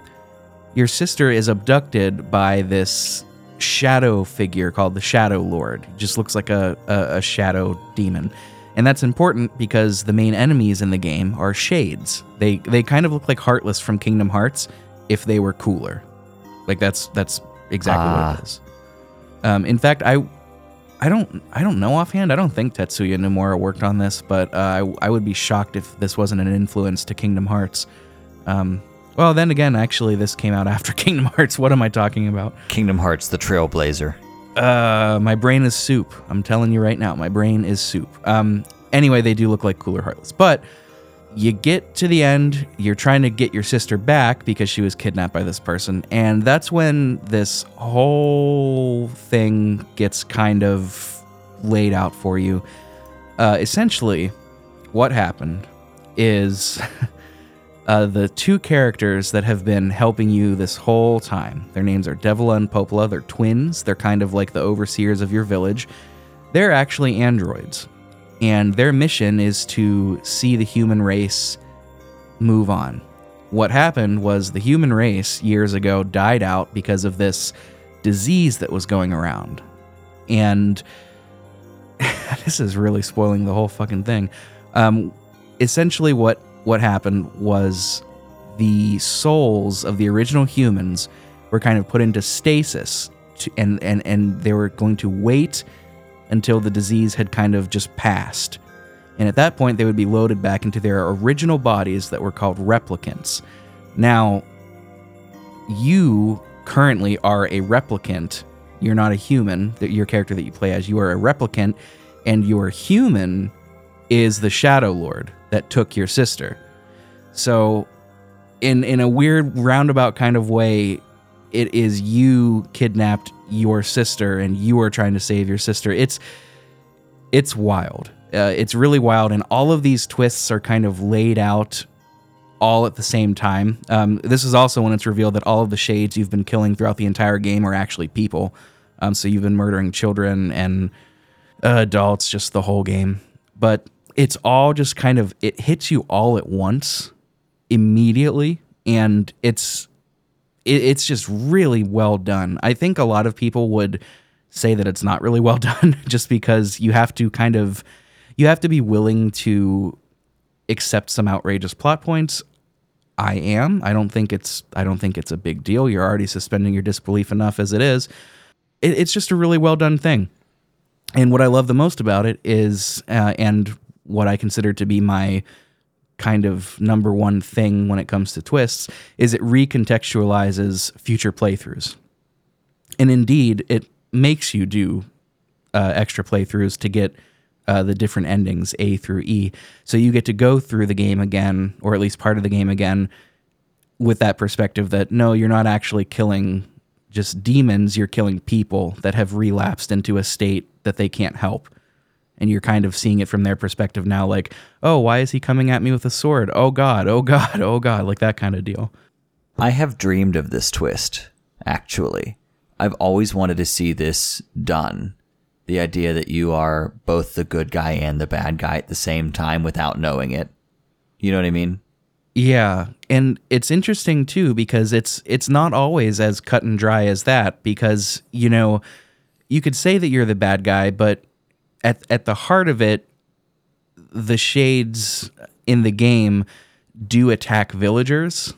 your sister is abducted by this shadow figure called the Shadow Lord. He just looks like a, a, a shadow demon. And that's important because the main enemies in the game are shades. They they kind of look like Heartless from Kingdom Hearts if they were cooler. Like that's that's exactly Ah. what it is. Um, in fact, I I don't I don't know offhand. I don't think Tetsuya Nomura worked on this, but uh, I I would be shocked if this wasn't an influence to Kingdom Hearts. Um, well, then again, actually, this came out after Kingdom Hearts. What am I talking about? Kingdom Hearts, the Trailblazer. Uh, my brain is soup. I'm telling you right now, my brain is soup. Um, anyway, they do look like cooler heartless, but you get to the end. You're trying to get your sister back because she was kidnapped by this person, and that's when this whole thing gets kind of laid out for you. Uh, essentially, what happened is. uh, the two characters that have been helping you this whole time. Their names are Devola and Popola. They're twins. They're kind of like the overseers of your village. They're actually androids. And their mission is to see the human race move on. What happened was the human race years ago died out because of this disease that was going around. And this is really spoiling the whole fucking thing. Um, essentially, what what happened was the souls of the original humans were kind of put into stasis, to, and and and they were going to wait until the disease had kind of just passed. And at that point, they would be loaded back into their original bodies that were called replicants. Now, you currently are a replicant. You're not a human. Your character that you play as, you are a replicant, and your human is the Shadow Lord that took your sister. So, in in a weird roundabout kind of way, it is you kidnapped your sister, and you are trying to save your sister. It's it's wild. Uh, it's really wild, and all of these twists are kind of laid out all at the same time. Um, this is also when it's revealed that all of the shades you've been killing throughout the entire game are actually people. Um, so you've been murdering children and uh, adults just the whole game. But it's all just kind of it hits you all at once immediately, and it's it, it's just really well done. I think a lot of people would say that it's not really well done just because you have to kind of you have to be willing to accept some outrageous plot points. I am. I don't think it's I don't think it's a big deal. You're already suspending your disbelief enough as it is. It, it's just a really well done thing. And what I love the most about it is, uh, and what I consider to be my kind of number one thing when it comes to twists, is it recontextualizes future playthroughs. And indeed, it makes you do uh, extra playthroughs to get uh, the different endings, A through E. So you get to go through the game again, or at least part of the game again, with that perspective that no, you're not actually killing just demons, you're killing people that have relapsed into a state that they can't help. And you're kind of seeing it from their perspective now, like, oh, why is he coming at me with a sword? Oh, God, oh, God, oh, God, like that kind of deal. I have dreamed of this twist, actually. I've always wanted to see this done. The idea that you are both the good guy and the bad guy at the same time without knowing it. You know what I mean? Yeah, and it's interesting too because it's it's not always as cut and dry as that because you know you could say that you're the bad guy, but at at the heart of it, the shades in the game do attack villagers,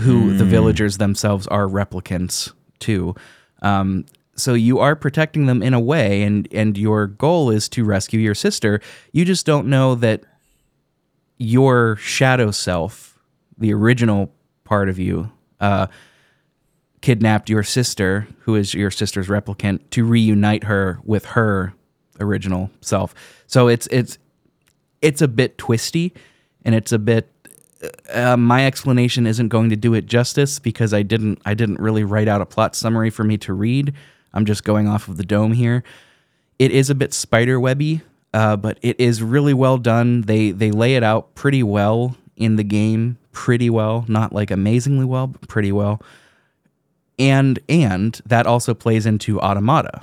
who the villagers themselves are replicants too. Um, so you are protecting them in a way, and and your goal is to rescue your sister. You just don't know that your shadow self, the original part of you, uh, kidnapped your sister, who is your sister's replicant, to reunite her with her original self. So it's it's it's a bit twisty, and it's a bit. Uh, my explanation isn't going to do it justice because I didn't I didn't really write out a plot summary for me to read. I'm just going off of the dome here. It is a bit spider webby, uh, but it is really well done. They they lay it out pretty well in the game, pretty well, not like amazingly well, but pretty well. And and that also plays into Automata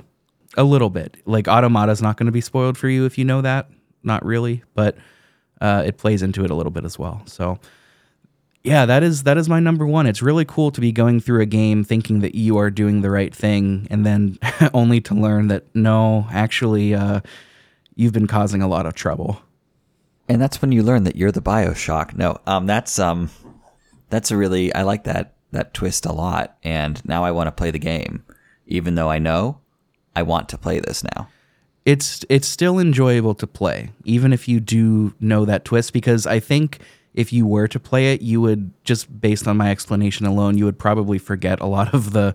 a little bit. Like Automata is not going to be spoiled for you if you know that, not really, but uh, it plays into it a little bit as well. So yeah, that is that is my number one. It's really cool to be going through a game thinking that you are doing the right thing, and then only to learn that no, actually, uh, you've been causing a lot of trouble. And that's when you learn that you're the Bioshock. No, um, that's um, that's a really I like that that twist a lot, and now I want to play the game, even though I know I want to play this now. It's it's still enjoyable to play, even if you do know that twist, because I think if you were to play it, you would just based on my explanation alone, you would probably forget a lot of the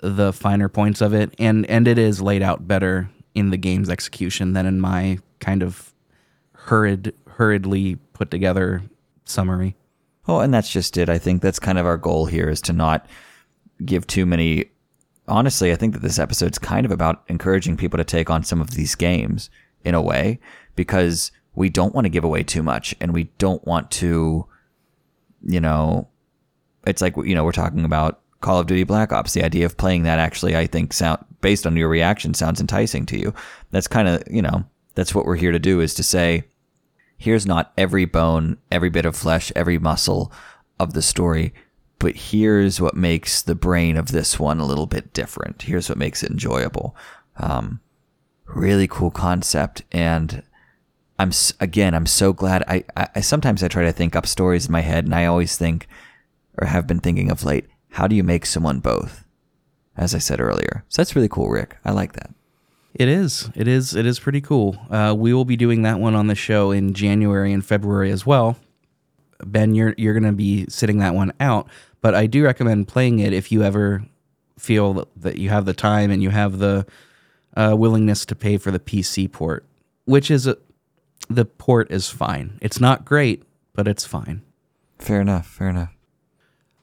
the finer points of it, and and it is laid out better in the game's execution than in my kind of hurried hurriedly put together summary. Oh, and that's just it. I think that's kind of our goal here is to not give too many. Honestly, I think that this episode's kind of about encouraging people to take on some of these games in a way because we don't want to give away too much and we don't want to, you know, it's like, you know, we're talking about Call of Duty Black Ops. The idea of playing that actually, I think, sound based on your reaction, sounds enticing to you. That's kind of, you know, that's what we're here to do is to say, here's not every bone, every bit of flesh, every muscle of the story, but here's what makes the brain of this one a little bit different. Here's what makes it enjoyable. Um, really cool concept. And I'm again, I'm so glad. I, I sometimes I try to think up stories in my head, and I always think, or have been thinking of late, how do you make someone both? As I said earlier, so that's really cool, Rick. I like that. It is. It is. It is pretty cool. Uh, we will be doing that one on the show in January and February as well. Ben, you're you're going to be sitting that one out, but I do recommend playing it if you ever feel that you have the time and you have the uh, willingness to pay for the PC port, which is a, the port is fine. It's not great, but it's fine. Fair enough. Fair enough.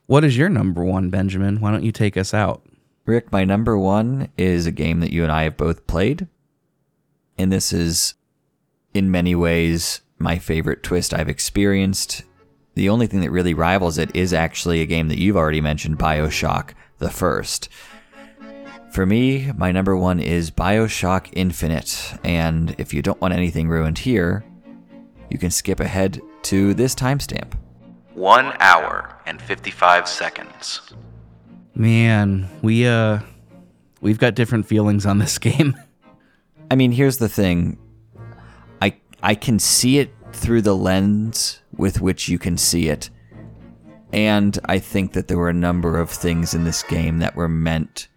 What is your number one, Benjamin? Why don't you take us out? Rick, my number one is a game that you and I have both played. And this is, in many ways, my favorite twist I've experienced. The only thing that really rivals it is actually a game that you've already mentioned Bioshock, the first. For me, my number one is Bioshock Infinite, and if you don't want anything ruined here, you can skip ahead to this timestamp. One hour and 55 seconds. Man, we, uh, we've got different feelings on this game. I mean, here's the thing I, I can see it through the lens with which you can see it. And I think that there were a number of things in this game that were meant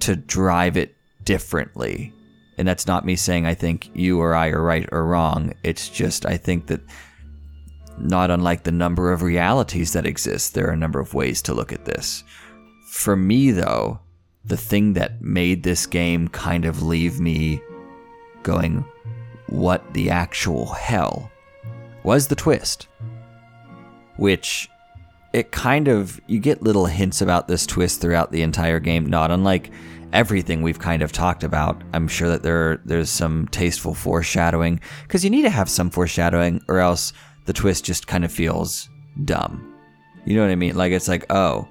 to drive it differently. And that's not me saying I think you or I are right or wrong. It's just I think that not unlike the number of realities that exist, there are a number of ways to look at this. For me, though, the thing that made this game kind of leave me going, what the actual hell, was the twist. Which it kind of you get little hints about this twist throughout the entire game not unlike everything we've kind of talked about. I'm sure that there there's some tasteful foreshadowing because you need to have some foreshadowing or else the twist just kind of feels dumb. You know what i mean? Like it's like oh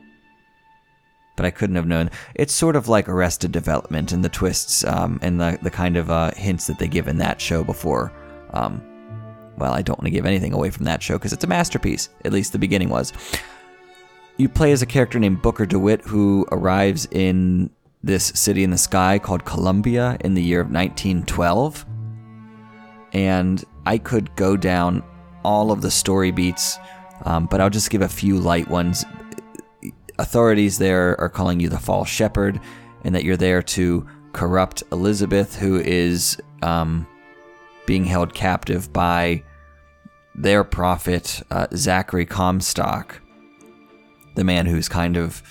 but i couldn't have known. It's sort of like arrested development and the twists um, and the, the kind of uh, hints that they give in that show before um, well, I don't want to give anything away from that show because it's a masterpiece. At least the beginning was. You play as a character named Booker DeWitt who arrives in this city in the sky called Columbia in the year of 1912. And I could go down all of the story beats, um, but I'll just give a few light ones. Authorities there are calling you the false shepherd, and that you're there to corrupt Elizabeth, who is um, being held captive by their prophet, uh, Zachary Comstock, the man who's kind of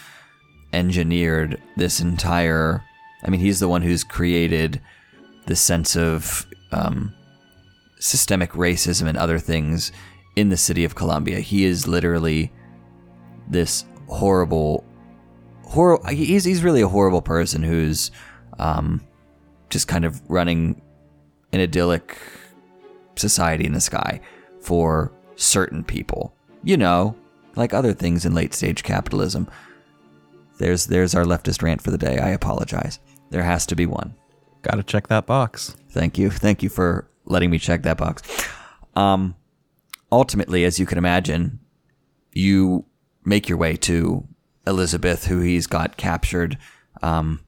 engineered this entire. I mean, he's the one who's created this sense of um, systemic racism and other things in the city of Columbia. He is literally this horrible, horrible. He's he's really a horrible person who's um, just kind of running an idyllic society in the sky for certain people. You know, like other things in late stage capitalism. There's there's our leftist rant for the day. I apologize. There has to be one. Got to check that box. Thank you. Thank you for letting me check that box. Um, ultimately, as you can imagine, you make your way to Elizabeth, who he's got captured um,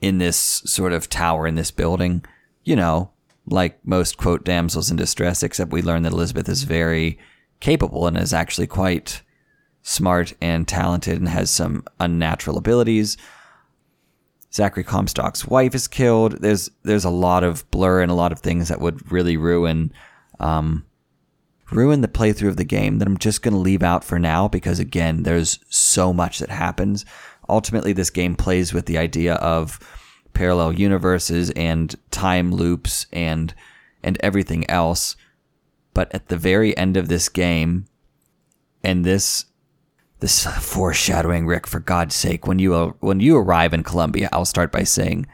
in this sort of tower in this building. You know, like most quote damsels in distress, except we learn that Elizabeth is very capable and is actually quite smart and talented and has some unnatural abilities. Zachary Comstock's wife is killed. There's there's a lot of blur and a lot of things that would really ruin um, ruin the playthrough of the game that I'm just going to leave out for now because again, there's so much that happens. Ultimately, this game plays with the idea of parallel universes and time loops and and everything else. But at the very end of this game, and this this foreshadowing, Rick, for God's sake, when you uh, when you arrive in Columbia, I'll start by saying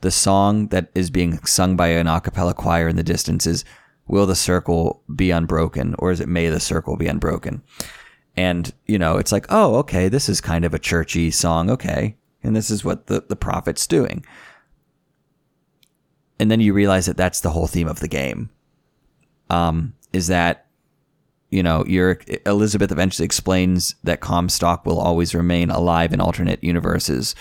the song that is being sung by an a cappella choir in the distance is "Will the Circle Be Unbroken" or is it "May the Circle Be Unbroken"? And you know, it's like, oh, okay, this is kind of a churchy song, okay, and this is what the the prophet's doing. And then you realize that that's the whole theme of the game. Um, is that you know, your Elizabeth eventually explains that Comstock will always remain alive in alternate universes,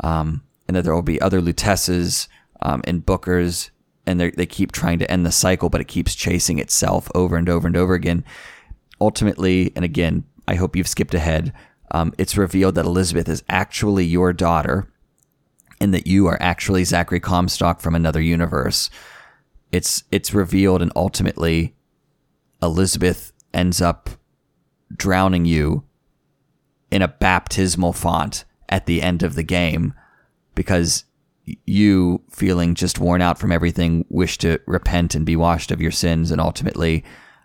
um, and that there will be other Luteces um, and Bookers, and they keep trying to end the cycle, but it keeps chasing itself over and over and over again. Ultimately, and again, I hope you've skipped ahead. Um, it's revealed that Elizabeth is actually your daughter, and that you are actually Zachary Comstock from another universe. It's it's revealed, and ultimately, Elizabeth ends up drowning you in a baptismal font at the end of the game because you feeling just worn out from everything wish to repent and be washed of your sins and ultimately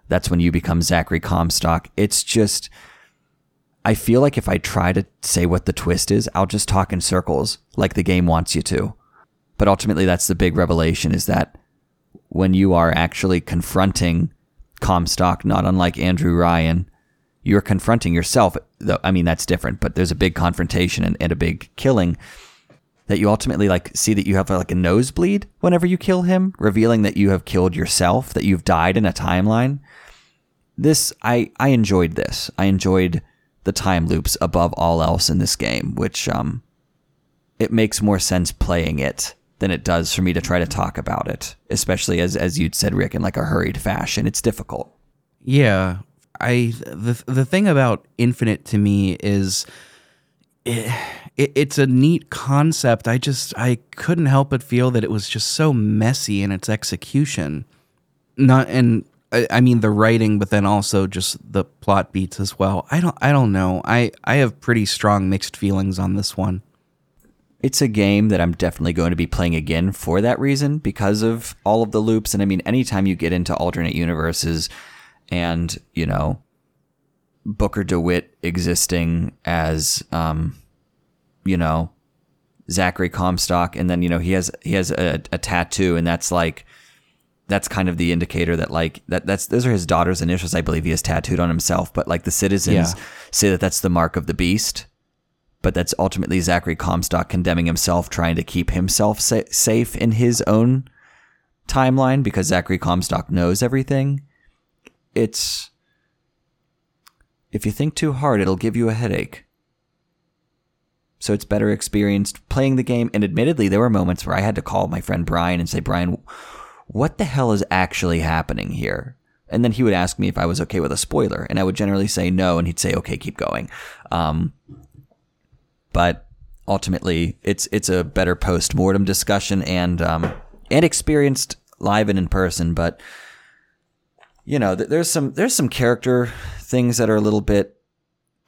that's when you become Zachary Comstock. It's just I feel like if I try to say what the twist is, I'll just talk in circles like the game wants you to. But ultimately that's the big revelation is that when you are actually confronting Comstock, not unlike Andrew Ryan. You're confronting yourself, though. I mean, that's different, but there's a big confrontation and, and a big killing that you ultimately like see that you have like a nosebleed whenever you kill him, revealing that you have killed yourself, that you've died in a timeline. This I I enjoyed this. I enjoyed the time loops above all else in this game, which um it makes more sense playing it than it does for me to try to talk about it, especially as as you'd said, Rick, in like a hurried fashion. It's difficult. Yeah, I the the thing about Infinite to me is. It, it, it's a neat concept. I just I couldn't help but feel that it was just so messy in its execution. Not and I, I mean the writing, but then also just the plot beats as well. I don't I don't know. I I have pretty strong mixed feelings on this one it's a game that I'm definitely going to be playing again for that reason because of all of the loops. And I mean, anytime you get into alternate universes and, you know, Booker DeWitt existing as, um, you know, Zachary Comstock, and then you know he has he has a, a tattoo, and that's like that's kind of the indicator that like that that's those are his daughter's initials. I believe he has tattooed on himself, but like the citizens yeah. say that that's the mark of the beast but that's ultimately Zachary Comstock condemning himself, trying to keep himself sa- safe in his own timeline because Zachary Comstock knows everything. It's. If you think too hard, it'll give you a headache. So it's better experienced playing the game. And admittedly, there were moments where I had to call my friend Brian and say, Brian, what the hell is actually happening here? And then he would ask me if I was okay with a spoiler, and I would generally say no, and he'd say, okay, keep going. Um, but ultimately it's it's a better post mortem discussion and um, and experienced live and in person. But you know, there's some there's some character things that are a little bit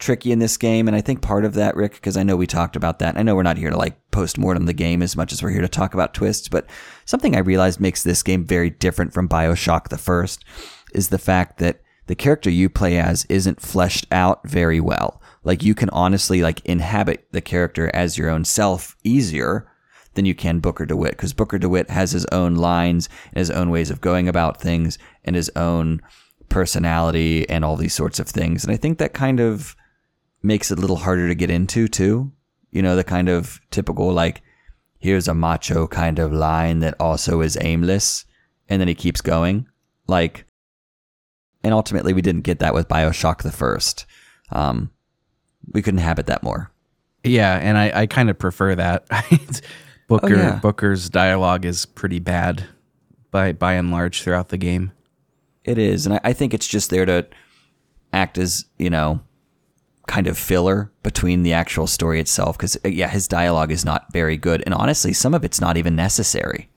tricky in this game, and I think part of that, Rick, because I know we talked about that. I know we're not here to like post mortem the game as much as we're here to talk about twists, but something I realized makes this game very different from Bioshock the first is the fact that the character you play as isn't fleshed out very well. Like you can honestly like inhabit the character as your own self easier than you can Booker DeWitt because Booker DeWitt has his own lines and his own ways of going about things and his own personality and all these sorts of things. And I think that kind of makes it a little harder to get into too. You know, the kind of typical like here's a macho kind of line that also is aimless and then he keeps going. Like and ultimately we didn't get that with BioShock the first. Um, we could inhabit that more. Yeah, and I, I kind of prefer that. Booker Oh, yeah. Booker's dialogue is pretty bad by by and large throughout the game. It is, and I, I think it's just there to act as you know, kind of filler between the actual story itself. Because uh, yeah, his dialogue is not very good, and honestly, some of it's not even necessary.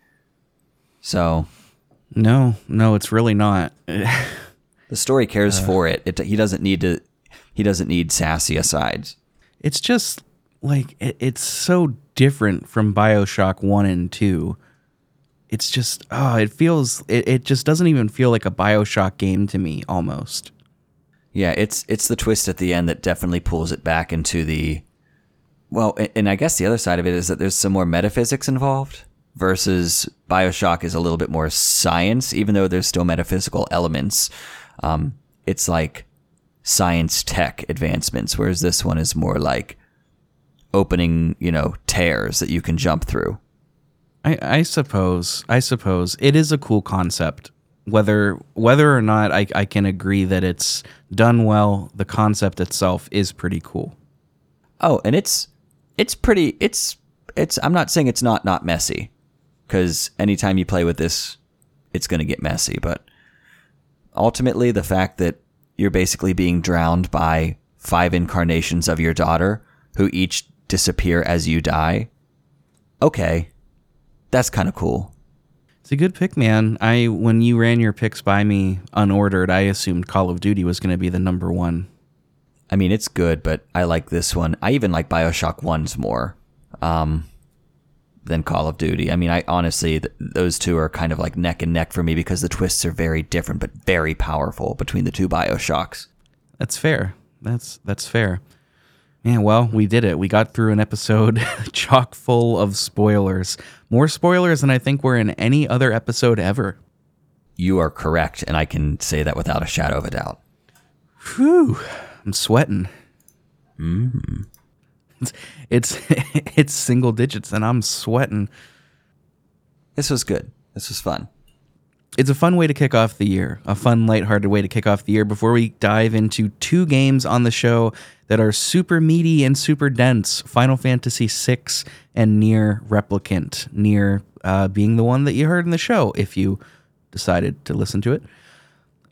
So No, no, it's really not. the story cares uh. for it. it. He doesn't need to. He doesn't need sassy asides. it's just like it, it's so different from Bioshock One and Two. It's just oh, it feels it, it just doesn't even feel like a Bioshock game to me almost. Yeah, it's it's the twist at the end that definitely pulls it back into the well, and I guess the other side of it is that there's some more metaphysics involved versus BioShock is a little bit more science, even though there's still metaphysical elements. Um, it's like science tech advancements, whereas this one is more like opening, you know, tears that you can jump through. I, I suppose I suppose it is a cool concept. Whether whether or not I, I can agree that it's done well, the concept itself is pretty cool. Oh, and it's it's pretty it's it's I'm not saying it's not not messy cuz anytime you play with this it's going to get messy, but ultimately the fact that you're basically being drowned by five incarnations of your daughter who each disappear as you die. Okay. That's kind of cool. It's a good pick, man. I when you ran your picks by me unordered, I assumed Call of Duty was going to be the number one. I mean, it's good, but I like this one. I even like BioShock 1's more um, than Call of Duty. I mean, I honestly, th- those two are kind of like neck and neck for me because the twists are very different, but very powerful between the two BioShocks. That's fair. That's that's fair. Man, well, we did it. We got through an episode chock full of spoilers. More spoilers than I think were in any other episode ever. You are correct, and I can say that without a shadow of a doubt. Whew. I'm sweating. Mm. It's, it's it's single digits and I'm sweating. This was good. This was fun. It's a fun way to kick off the year, a fun, lighthearted way to kick off the year before we dive into two games on the show that are super meaty and super dense Final Fantasy VI and NieR Replicant. NieR uh, being the one that you heard in the show if you decided to listen to it.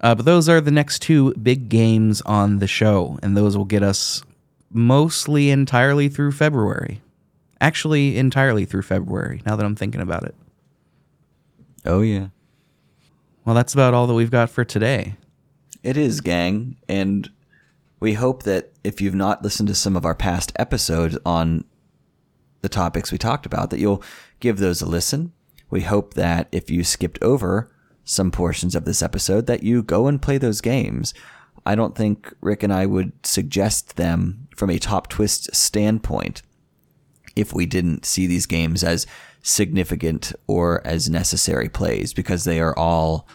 Uh, but those are the next two big games on the show, and those will get us mostly entirely through February. Actually, entirely through February, now that I'm thinking about it. Oh, yeah. Well, that's about all that we've got for today. It is, gang. And we hope that if you've not listened to some of our past episodes on the topics we talked about, that you'll give those a listen. We hope that if you skipped over some portions of this episode, that you go and play those games. I don't think Rick and I would suggest them from a top twist standpoint if we didn't see these games as significant or as necessary plays because they are all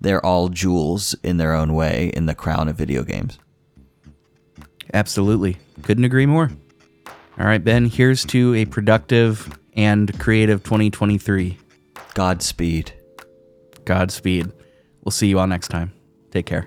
they're all jewels in their own way in the crown of video games. Absolutely. Couldn't agree more. All right, Ben, here's to a productive and creative 2023. Godspeed. Godspeed. We'll see you all next time. Take care.